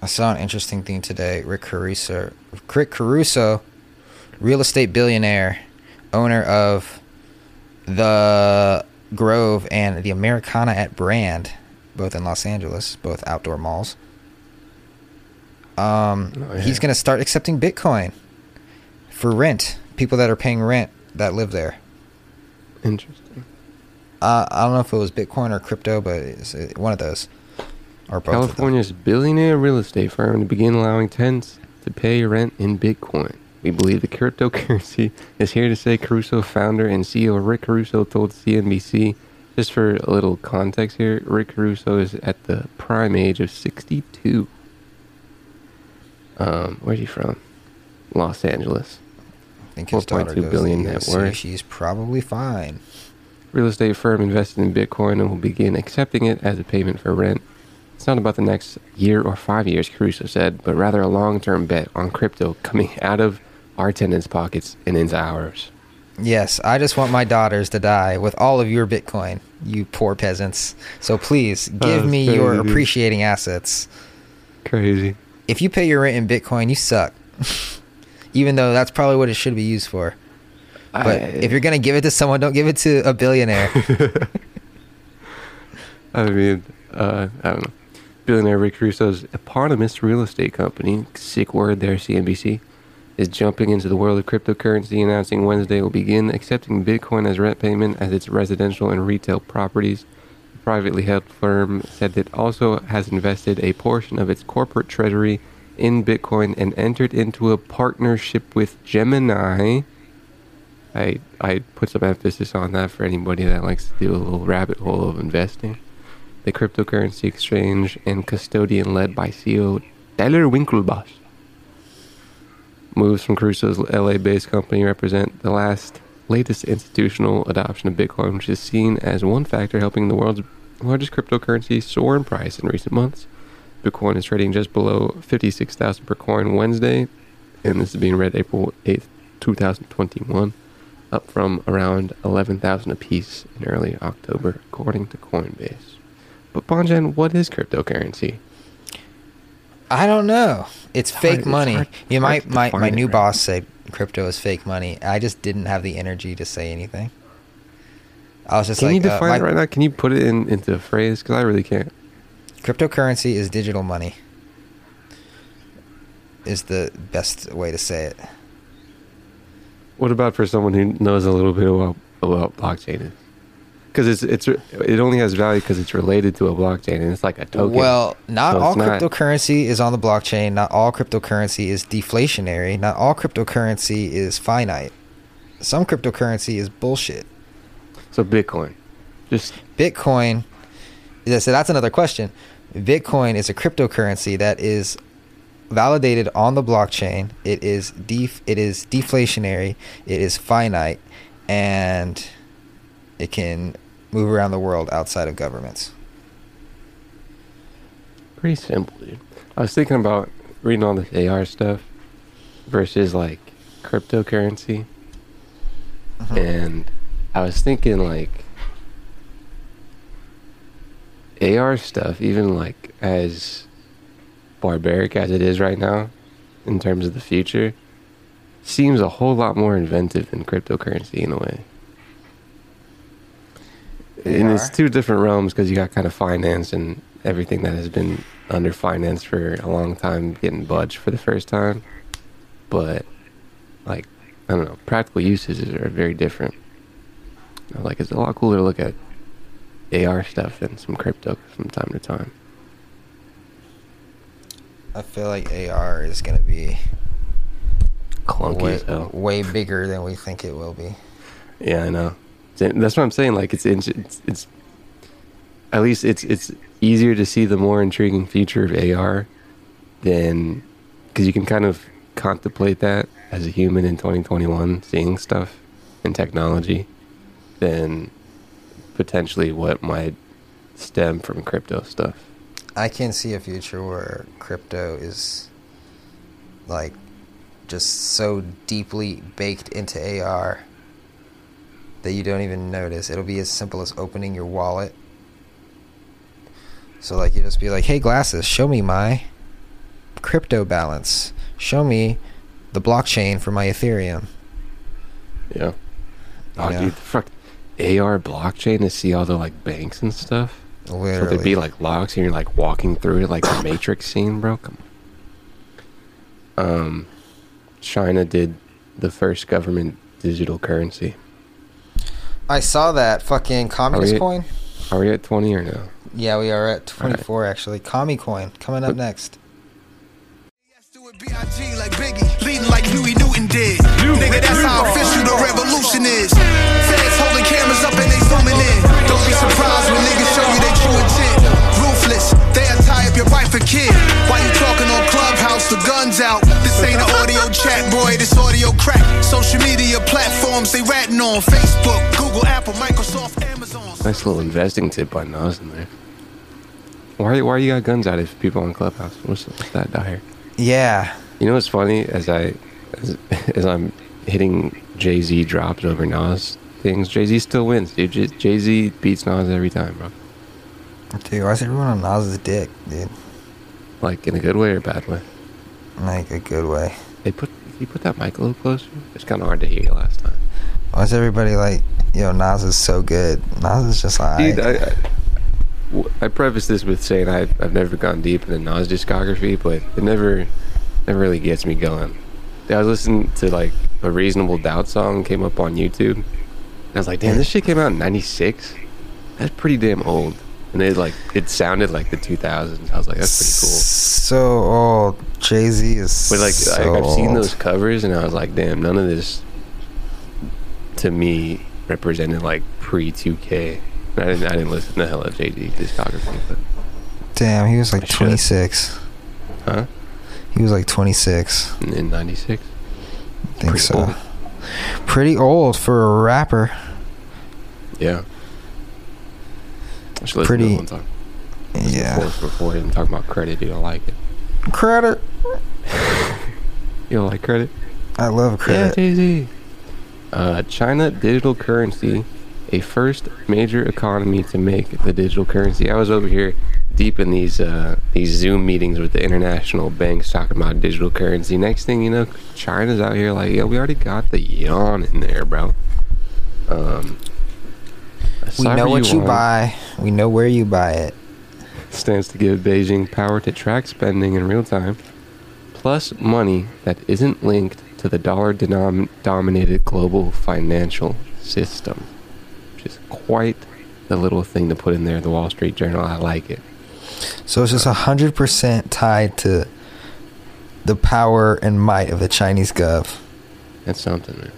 I saw an interesting thing today. Rick Caruso, Rick Caruso, real estate billionaire, owner of the Grove and the Americana at Brand, both in Los Angeles, both outdoor malls. Um, Oh, yeah. he's gonna start accepting Bitcoin for rent. People that are paying rent that live there. Interesting. Uh, I don't know if it was Bitcoin or crypto, but it's uh, one of those. California's billionaire real estate firm to begin allowing tenants to pay rent in Bitcoin. We believe the cryptocurrency is here to stay. Caruso founder and CEO Rick Caruso told CNBC. Just for a little context here, Rick Caruso is at the prime age of 62. Um, where's he from? Los Angeles. I think his daughter goes billion to net worth. She's probably fine. Real estate firm invested in Bitcoin and will begin accepting it as a payment for rent. It's not about the next year or five years, Caruso said, but rather a long term bet on crypto coming out of our tenants' pockets and into ours. Yes, I just want my daughters to die with all of your Bitcoin, you poor peasants. So please give me your crazy, dude. appreciating assets. Crazy. If you pay your rent in Bitcoin, you suck. Even though that's probably what it should be used for. But if you're gonna give it to someone, don't give it to a billionaire. I mean, uh, I don't know. Billionaire Rick Caruso's eponymous real estate company, sick word there, CNBC, is jumping into the world of cryptocurrency, announcing Wednesday will begin accepting Bitcoin as rent payment as its residential and retail properties. The privately held firm said it also has invested a portion of its corporate treasury in Bitcoin and entered into a partnership with Gemini. I I put some emphasis on that for anybody that likes to do a little rabbit hole of investing. The cryptocurrency exchange and custodian led by CEO Tyler Winklevoss. Moves from Caruso's LA-based company represent the last latest institutional adoption of Bitcoin, which is seen as one factor helping the world's largest cryptocurrency soar in price in recent months. Bitcoin is trading just below 56,000 per coin Wednesday, and this is being read April 8th, 2021, up from around 11,000 apiece in early October, according to Coinbase. But Bonjan, what is cryptocurrency? I don't know. It's hard- fake it's money. hard- you might my my new right? boss said crypto is fake money. I just didn't have the energy to say anything. I was just Can like, you uh, define my- it right now? Can you put it in into a phrase? Because I really can't. Cryptocurrency is digital money. Is the best way to say it. What about for someone who knows a little bit about about blockchain? Because it's it's it only has value because it's related to a blockchain and it's like a token. Well, not So all not- cryptocurrency is on the blockchain. Not all cryptocurrency is deflationary. Not all cryptocurrency is finite. Some cryptocurrency is bullshit. so Bitcoin, just Bitcoin. yeah, So that's another question. Bitcoin is a cryptocurrency that is validated on the blockchain. It is def- It is deflationary. It is finite, and it can move around the world outside of governments. pretty simple, dude. I was thinking about reading all this AR stuff versus like cryptocurrency, uh-huh. and I was thinking like AR stuff, even like as barbaric as it is right now in terms of the future, seems a whole lot more inventive than cryptocurrency in a way. And it's two different realms because you got kind of finance and everything that has been under finance for a long time getting budged for the first time. But like I don't know, practical uses are very different. Like it's a lot cooler to look at AR stuff than some crypto from time to time. I feel like AR is going to be Clunky way, way bigger than we think it will be. Yeah, I know. That's what I'm saying. Like it's it's it's, at least it's it's easier to see the more intriguing future of AR than because you can kind of contemplate that as a human in 2021, seeing stuff in technology, than potentially what might stem from crypto stuff. I can see a future where crypto is like just so deeply baked into AR that you don't even notice. It'll be as simple as opening your wallet. So like you just be like, "Hey glasses, show me my crypto balance. Show me the blockchain for my Ethereum. Yeah. Oh, Yeah. dude, fuck. AR blockchain to see all the like banks and stuff. Literally. So there'd be like locks and you're like walking through it like a Matrix scene, bro. Come on. Um, China did the first government digital currency. I saw that fucking communist we- coin. Are we at 20 or no? Yeah, we are at 24 actually. Commie coin coming up next. B.I.G. like Biggie, leading like Huey Newton did. Nigga, that's how official the revolution is. Feds holding cameras up and they zooming in. Don't be surprised when niggas show you they true intent. Ruthless, they'll tie up your wife and kid. While you talking on Clubhouse, the guns out. This ain't an audio chat, boy, this audio crack. Social media platforms they ratting on Facebook, Google, Apple, Microsoft, Amazon. Nice little investing tip by Nas in there. Why, why you got guns out if people on Clubhouse? What's, what's that dire? Yeah. You know what's funny? As I, as, as I'm hitting Jay Z drops over Nas things, Jay Z still wins, dude. Jay Z beats Nas every time, bro. Dude, why is everyone on Nas's dick, dude? Like in a good way or bad way. Like a good way. They put you put that mic a little closer. It's kind of hard to hear you last time. Why is everybody like, yo, Nas is so good? Nas is just like, Dude, I, I, I preface this with saying I, I've never gone deep into Nas discography, but it never, never really gets me going. I was listening to like a Reasonable Doubt song came up on YouTube. And I was like, damn, this shit came out in '96. That's pretty damn old. And it like it sounded like the 2000s. I was like, that's pretty cool. so old. Jay Z is But like, so like I've seen those covers, and I was like, damn, none of this to me represented like pre 2K. I didn't, I didn't listen to hella Jay Z discography, but Damn, he was like 26. huh? He was like 26. In '96, I think Pretty so. old. Pretty old for a rapper. yeah. I should listen Pretty- one time. Yeah. Before, him talking about credit, you don't like it. Credit. You don't like credit? I love Yeah, credit. Jay Z. Uh, China digital currency, a first major economy to make the digital currency. I was over here deep in these uh, these Zoom meetings with the international banks talking about digital currency. Next thing you know, China's out here like, yeah, we already got the yuan in there, bro. Um, we know what you buy. We know where you buy it. stands to give Beijing power to track spending in real time, plus money that isn't linked to the dollar denom- dominated global financial system. Which is quite the little thing to put in there, the Wall Street Journal. I like it. So it's just hundred percent tied to the power and might of the Chinese gov. That's something, man.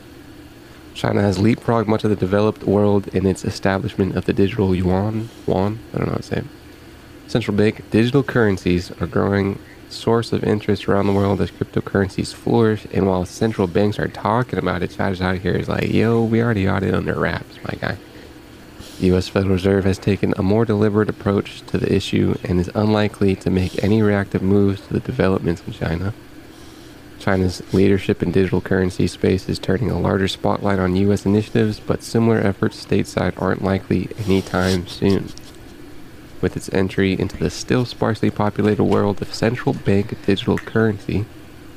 China has leapfrogged much of the developed world in its establishment of the digital yuan. Yuan? I don't know how to say it. Central bank digital currencies are growing source of interest around the world as cryptocurrencies flourish. And while central banks are talking about it, China's out here is like, yo, we already got it under wraps, my guy. The U.S. Federal Reserve has taken a more deliberate approach to the issue and is unlikely to make any reactive moves to the developments in China. China's leadership in digital currency space is turning a larger spotlight on U.S. initiatives, but similar efforts stateside aren't likely anytime soon. With its entry into the still sparsely populated world of central bank digital currency,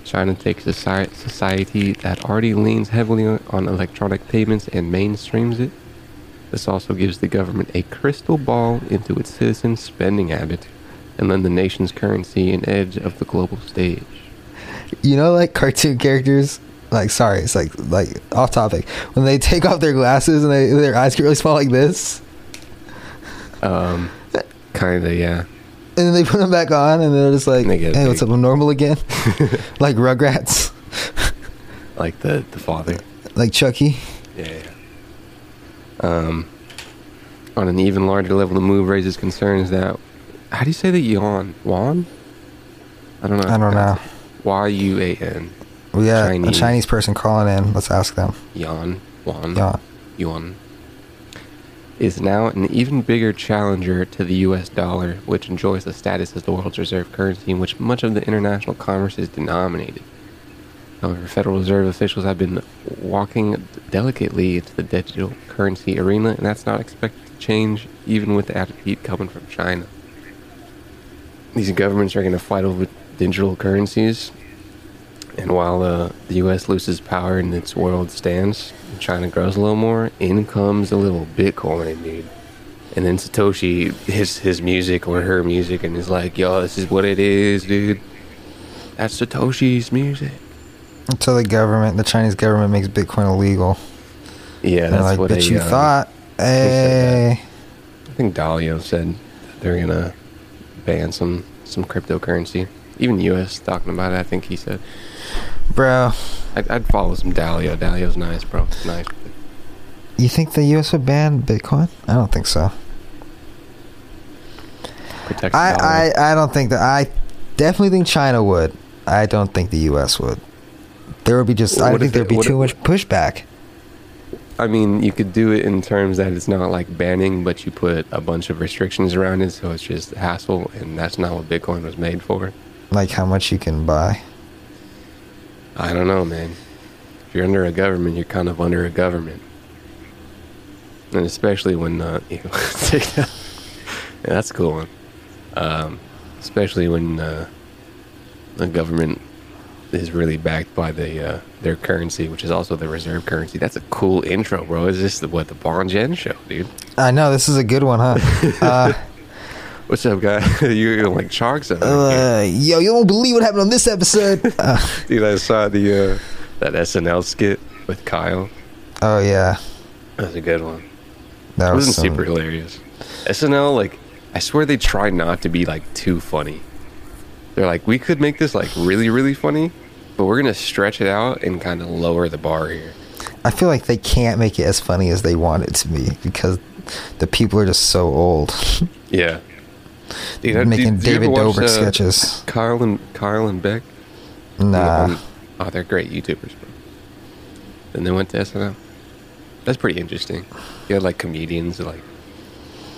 China takes a society that already leans heavily on- on electronic payments and mainstreams it. This also gives the government a crystal ball into its citizens' spending habits and lend the nation's currency an edge of the global stage. You know, like cartoon characters. Like, sorry, it's like like off topic. When they take off their glasses and they, their eyes get really small like this, Um, kind of, yeah. and then they put them back on, and they're just like, They "Hey, what's up? I'm normal again." like Rugrats, Like the the father. like Chucky. Yeah, yeah. Um, on an even larger level, the move raises concerns that. How do you say the yawn? Wan? I don't know. I don't know. Y U A N. We got a Chinese. Chinese person calling in. Let's ask them. Yuan. Yuan. Yeah. yuan is now an even bigger challenger to the US dollar, which enjoys the status as the world's reserve currency in which much of the international commerce is denominated. However, Federal Reserve officials have been walking delicately into the digital currency arena, and that's not expected to change even with the added heat coming from China. These governments are going to fight over digital currencies. And while uh, the U.S. loses power in its world stance, China grows a little more. In comes a little Bitcoin, dude. And then Satoshi hits his music or her music, and is like, "Yo, this is what it is, dude. That's Satoshi's music." Until the government, the Chinese government makes Bitcoin illegal. Yeah, that's like, what they, you uh, thought. Hey. I think Dalio said they're gonna ban some some cryptocurrency. Even U.S. talking about it. I think he said. Bro, I'd, I'd follow some Dalio. Dalio's nice, bro. Nice. you think the US would ban Bitcoin? I don't think so. Dollar. I, I, I don't think that. I definitely think China would. I don't think the US would. There would be just. I What think there'd it- be too if- much pushback. I mean, you could do it in terms that it's not like banning, but you put a bunch of restrictions around it, so it's just hassle, and that's not what Bitcoin was made for. Like how much you can buy. I don't know, man. If you're under a government, you're kind of under a government, and especially when uh, you take yeah, that's a cool one. Um, especially when uh, the government is really backed by the uh, their currency, which is also the reserve currency. That's a cool intro, bro. Is this the, what the Bon Gen show, dude? I know this is a good one, huh? uh, What's up, guy? You're like sharks uh, yo, you don't believe what happened on this episode? Uh. Dude, I saw the uh, that SNL skit with Kyle. oh yeah, That was a good one. that It was wasn't some, super hilarious. SNL, like, I swear they try not to be like too funny. They're like, we could make this like really, really funny, but we're gonna stretch it out and kind of lower the bar here. I feel like they can't make it as funny as they want it to be because the people are just so old. Yeah. Dude, I- Making you David watch, Dobrik uh, sketches. Carl and Kyle and Beck. Nah. Oh, they're great YouTubers, bro. Then they went to SNL. That's pretty interesting. You had like comedians like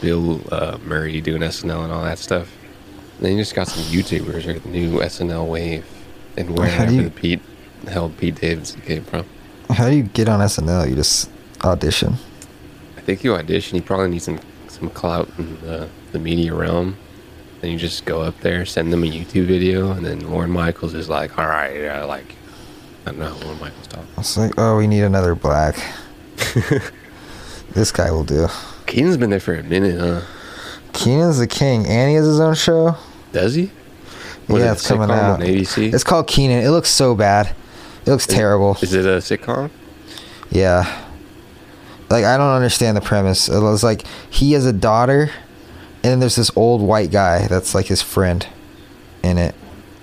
Bill uh, Murray doing SNL and all that stuff. And then you just got some YouTubers or the new SNL wave and wherever do you- the Pete hell Pete Davidson came from. How do you get on SNL? You just audition. I think you audition. You probably need some some clout in the, the media realm. Then you just go up there, send them a YouTube video, and then Lorne Michaels is like, "All right, yeah, like I don't know how Lorne Michaels talk." It's like, oh, we need another black. this guy will do. Kenan's been there for a minute, huh? Kenan's the king, and he has his own show. Does he? It yeah, it's coming out. on ABC? It's called Kenan. It looks so bad. It looks terrible. Is it a sitcom? Yeah. Like I don't understand the premise. It was like he has a daughter, and then there's this old white guy that's like his friend in it.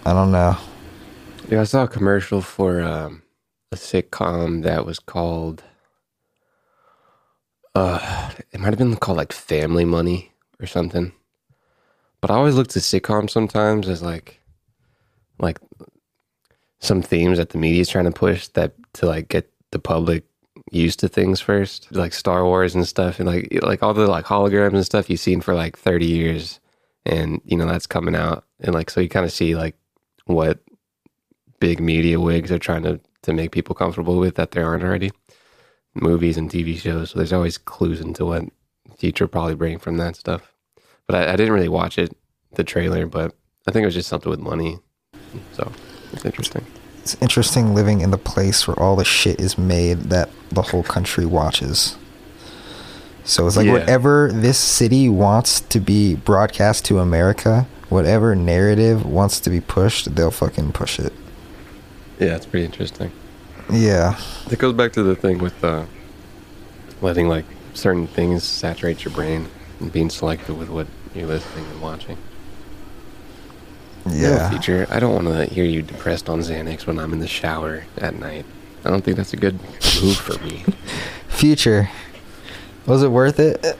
I don't know. Yeah, I saw a commercial for um, a sitcom that was called. Uh, it might have been called like Family Money or something. But I always looked at sitcoms sometimes as like, like some themes that the media is trying to push that to like get the public used to things first, like Star Wars and stuff, and like like all the like holograms and stuff you've seen for like thirty years, and you know that's coming out, and like so you kind of see like what big media wigs are trying to to make people comfortable with that they aren't already. Movies and TV shows, so there's always clues into what future probably bring from that stuff. But I, I didn't really watch it, the trailer, but I think it was just something with money. So it's interesting. It's interesting living in the place where all the shit is made that the whole country watches. So it's like Yeah. whatever this city wants to be broadcast to America, whatever narrative wants to be pushed, they'll fucking push it. Yeah, it's pretty interesting. Yeah. It goes back to the thing with uh, letting like certain things saturate your brain and being selective with what you're listening and watching. Yeah. Future, I don't want to hear you depressed on Xanax when I'm in the shower at night. I don't think that's a good move for me. Future. Was it worth it?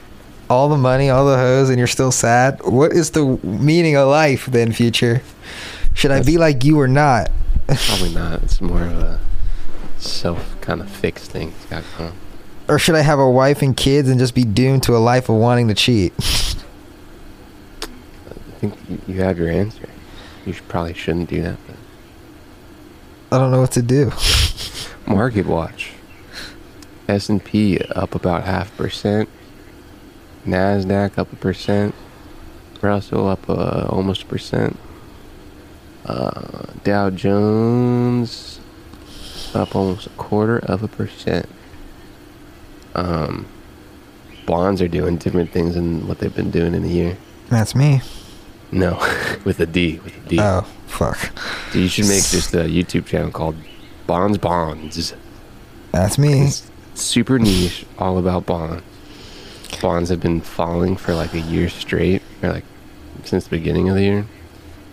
All the money, all the hoes, and you're still sad? What is the meaning of life then, future? Should I be like you or not? Probably not. It's more of a self kind of fixed thing. It's got going on. Or should I have a wife and kids and just be doomed to a life of wanting to cheat? I think you have your answer. You should, probably shouldn't do that. But. I don't know what to do. Market Watch. S and P up about half percent. Nasdaq up a percent. Russell up uh, almost a percent. Uh, Dow Jones up almost a quarter of a percent. Um, bonds are doing different things than what they've been doing in a year. That's me. No, with a D. With a D. Oh, fuck. So you should make just a YouTube channel called Bonds Bonds. That's me. It's super niche, all about bonds. Bonds have been falling for like a year straight, or like since the beginning of the year.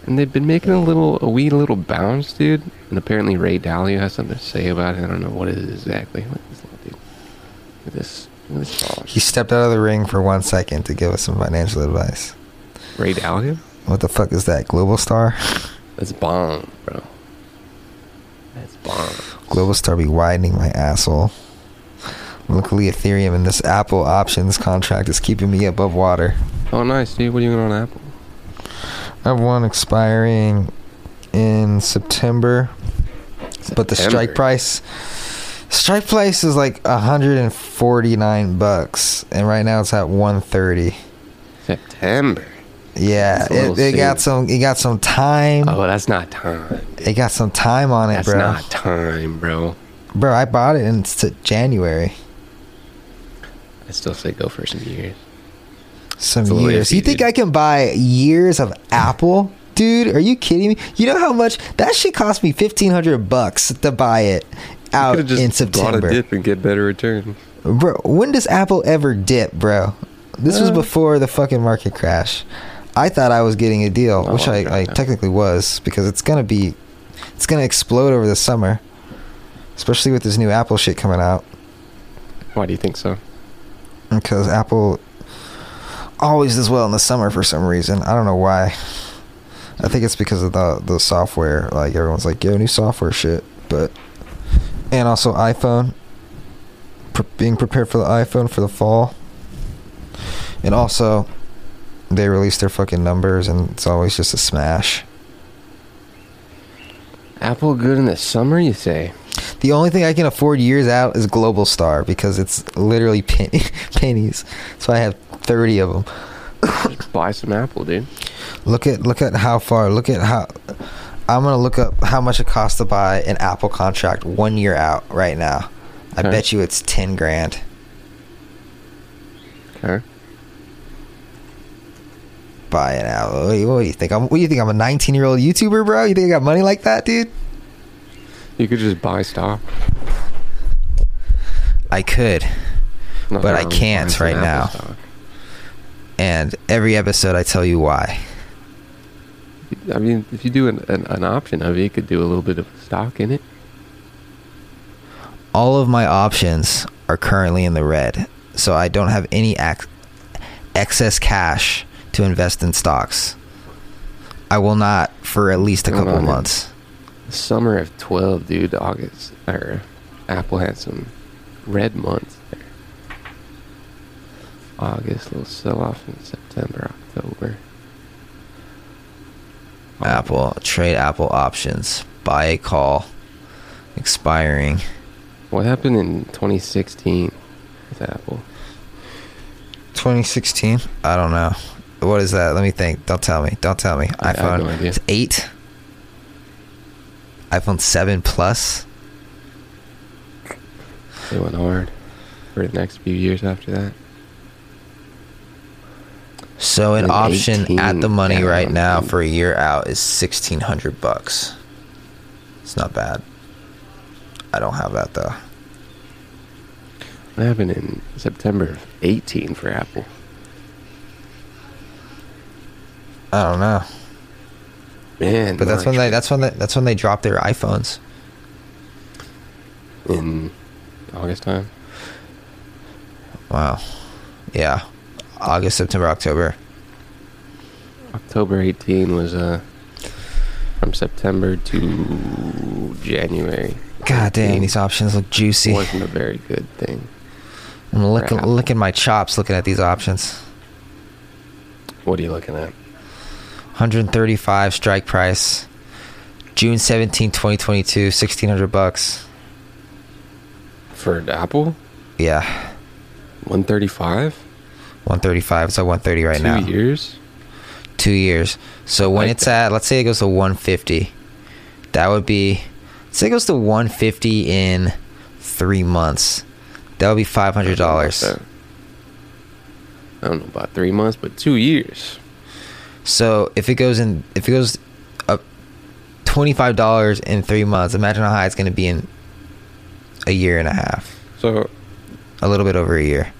And they've been making a little, a wee little bounce, dude. And apparently Ray Dalio has something to say about it. I don't know what it is exactly. Look at this little dude. Look at this. Look at this dog. He stepped out of the ring for one second to give us some financial advice. Ray Dalio? What the fuck is that? Globalstar? That's bomb, bro. That's bomb. Globalstar be widening my asshole. Luckily, Ethereum and this Apple options contract is keeping me above water. Oh, nice, dude. What are you doing on Apple? I have one expiring in September, but the strike price, strike price is like 149 bucks, and right now it's at 130. September. Yeah, it, it got some. It got some time. Oh, that's not time. It got some time on it, That's bro. That's not time, bro. Bro, I bought it in January. I still say go for some years. Some It's years. You think dude. I can buy years of Apple? Dude, are you kidding me? You know how much that shit cost me fifteen hundred bucks to buy it out just in bought September. a dip and get better return. Bro, when does Apple ever dip, bro? This was Uh. before the fucking market crash. I thought I was getting a deal, Oh, which I, I technically was, because it's gonna be, it's gonna explode over the summer, especially with this new Apple shit coming out. Why do you think so? Because Apple always does well in the summer for some reason. I don't know why. I think it's because of the the software. Like everyone's like, "Yo, new software shit," but and also iPhone. Being prepared for the iPhone for the fall, and also they release their fucking numbers, and it's always just a smash. Apple good in the summer, you say? The only thing I can afford years out is Globalstar because it's literally pen- pennies. So I have thirty of them. Just buy some Apple, dude. Look at look at how far. Look at how. I'm gonna look up how much it costs to buy an Apple contract one year out right now. I Okay. bet you it's ten grand. Okay. Buy it out. What do you, what do you think? I'm. What do you think? I'm a 19 year old YouTuber, bro. You think I got money like that, dude? You could just buy stock. I could, Nothing But I can't right now. stock. and every episode I tell you why. I mean, if you do an, an, an option of it, you could do a little bit of stock in it. All of my options are currently in the red, so I don't have any ac- excess cash to invest in stocks. I will not for at least a Hold couple on, months. Summer of 12, dude, August, or Apple had some red months there. August, little sell off in September, October. Apple trade Apple options buy a call expiring What happened in 2016 with Apple? 2016. I don't know. What is that? Let me think. Don't tell me. Don't tell me. I have iPhone no. 8. iPhone 7 Plus. They went hard for the next few years after that. So an Like option at the 18 money right now for a year out is 1600 bucks. It's not bad. I don't have that though. What happened in September of 18 for Apple? I don't know. Man, But that's when they that's when they, that's when they drop their iPhones. in August time. Wow. Yeah. August, September, October. October 18 was uh from September to January. God damn, these options look juicy. wasn't a very good thing. I'm looking licking my chops looking at these options. What are you looking at? 135 strike price. June 17, 2022, 1600 bucks. For an Apple? Yeah. 135? 135. It's at 130 right Two now. years? Two years. So when like it's that. at, let's say it goes to 150, that would be, let's say it goes to 150 in three months. That would be five hundred dollars. I don't know about three months, but two years. So if it goes in, if it goes up twenty five dollars in three months, imagine how high it's going to be in a year and a half, So a little bit over a year.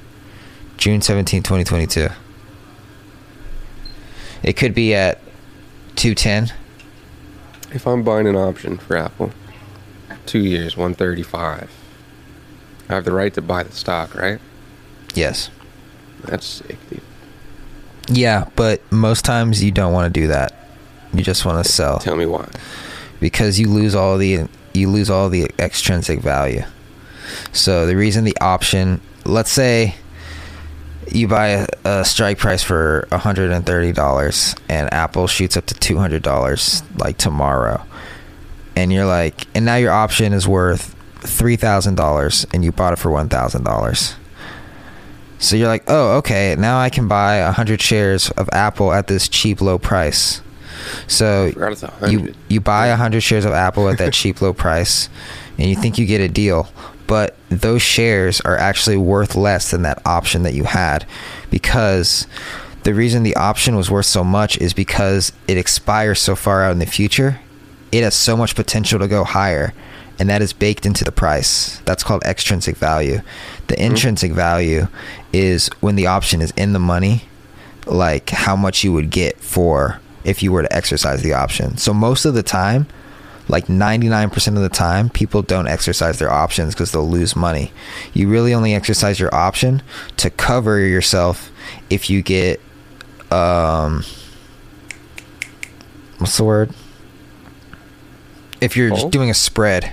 June 17, 2022. It could be at two ten. if I'm buying an option for Apple, two years, one thirty five. I have the right to buy the stock, right? Yes. That's sick, dude. Yeah, but most times you don't want to do that. You just want to sell Tell me why. because you lose all the you lose all the extrinsic value. So the reason the option, let's say you buy a, a strike price for $130 and Apple shoots up to $200 like tomorrow. And you're like and now your option is worth $3,000 and you bought it for $1,000. So you're like, "Oh, okay, now I can buy 100 shares of Apple at this cheap low price." So forgot it's a you you buy 100 shares of Apple at that cheap low price and you think you get a deal, but those shares are actually worth less than that option that you had because the reason the option was worth so much is because it expires so far out in the future. It has so much potential to go higher and that is baked into the price. That's called extrinsic value. The mm-hmm. intrinsic value is when the option is in the money, like how much you would get for if you were to exercise the option. So most of the time, like 99% of the time, people don't exercise their options because they'll lose money. You really only exercise your option to cover yourself if you get um what's the word? If you're just doing a spread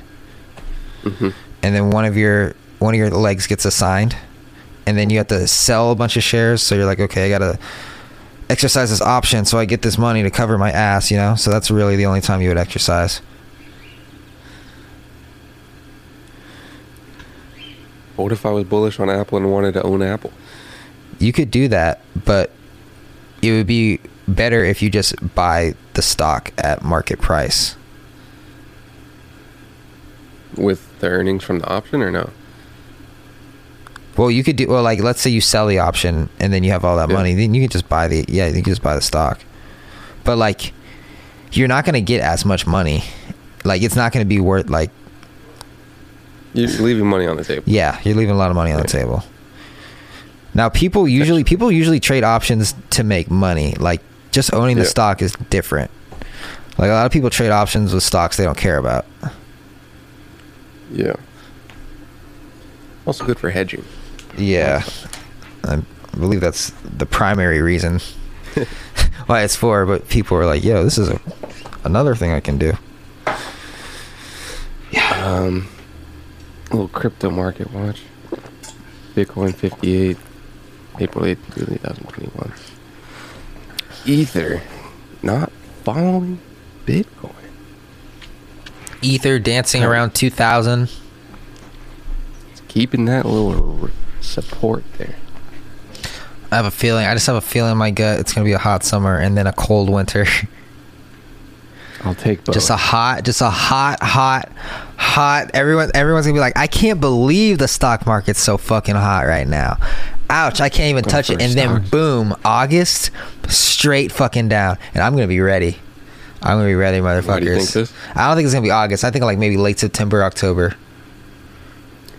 Mm-hmm. and then one of your one of your legs gets assigned and then you have to sell a bunch of shares. So you're like okay i gotta exercise this option. So i get this money to cover my ass you know? So that's really the only time you would exercise. What if I was bullish on Apple and wanted to own Apple? you could do that but it would be better if you just buy the stock at market price. With the earnings from the option or no? Well you could do well like let's say you sell the option and then you have all that Yeah. money then you can just buy the yeah you can just buy the stock but like you're not going to get as much money like it's not going to be worth like You're leaving money on the table. Yeah, you're leaving a lot of money on the table. Now, people usually people usually trade options to make money. Like just owning the Yeah. stock is different. Like a lot of people trade options with stocks they don't care about. Yeah. Also good for hedging. Yeah, I believe that's the primary reason why it's for. But people are like, "Yo, this is a, another thing I can do." Um, little crypto market watch. Bitcoin 58, April 8th, 2021. Ether not following Bitcoin. Ether dancing around two thousand. It's keeping that little r- support there. I have a feeling. I just have a feeling in my gut it's gonna be a hot summer and then a cold winter. I'll take both. just a hot just a hot hot hot everyone everyone's gonna be like i can't believe the stock market's so fucking hot right now ouch i can't even Go touch it and then boom august straight fucking down and i'm gonna be ready i'm gonna be ready motherfuckers do you think this? i don't think it's gonna be august i think like maybe late september october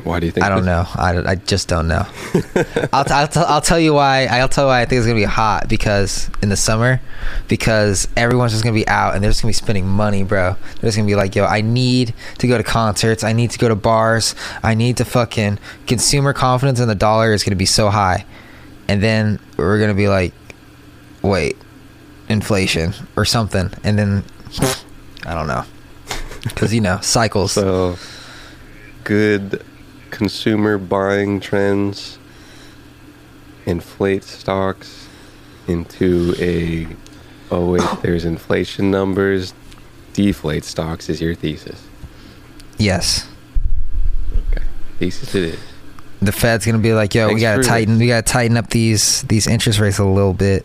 Why do you think? I don't this? know. I, I just don't know. I'll, t- I'll, t- I'll tell you why. I'll tell you why I think it's gonna be hot because in the summer, because everyone's just gonna be out and they're just gonna be spending money, bro. They're just gonna be like, yo, I need to go to concerts. I need to go to bars. I need to fucking consumer confidence in the dollar is gonna be so high, and then we're gonna be like, wait, inflation or something, and then I don't know, because you know cycles. So, good consumer buying trends inflate stocks into a oh wait, there's inflation numbers, deflate stocks is your thesis. yes. Okay, thesis it is. the Fed's gonna be like, "Yo, we gotta tighten, we gotta tighten up these these interest rates a little bit,"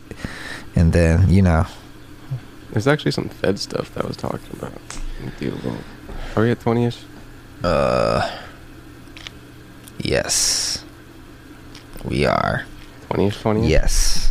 And then, you know, There's actually some Fed stuff that I was talking about. Are we at 20 ish? uh, yes, we are. 20 ish, 20 Yes.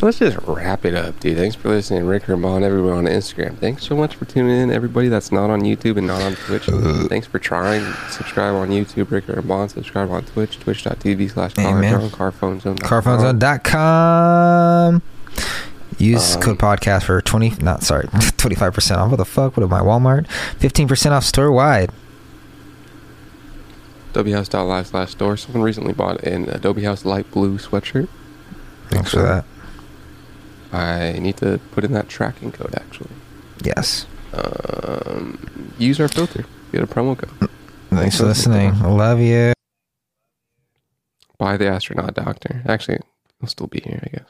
Let's just wrap it up, dude. Thanks for listening. Rick Herman, everyone on Instagram. Thanks so much for tuning in. Everybody that's not on YouTube and not on Twitch. Thanks for trying. Subscribe on YouTube, Rick Herman. Subscribe on Twitch, twitch.tv slash Amen. carphonezone. Carphonezone.com. Use Um, code podcast for 20, not sorry, 25% off. What the fuck? What am I, Walmart? 15% off store wide. whouse.live slash store. Someone recently bought an Adobe House light blue sweatshirt. Thanks for that. I need to put in that tracking code actually. Yes. Um, use our filter. Get a promo code. Thanks for listening. I love you. Buy the astronaut doctor. Actually, I'll still be here, I guess.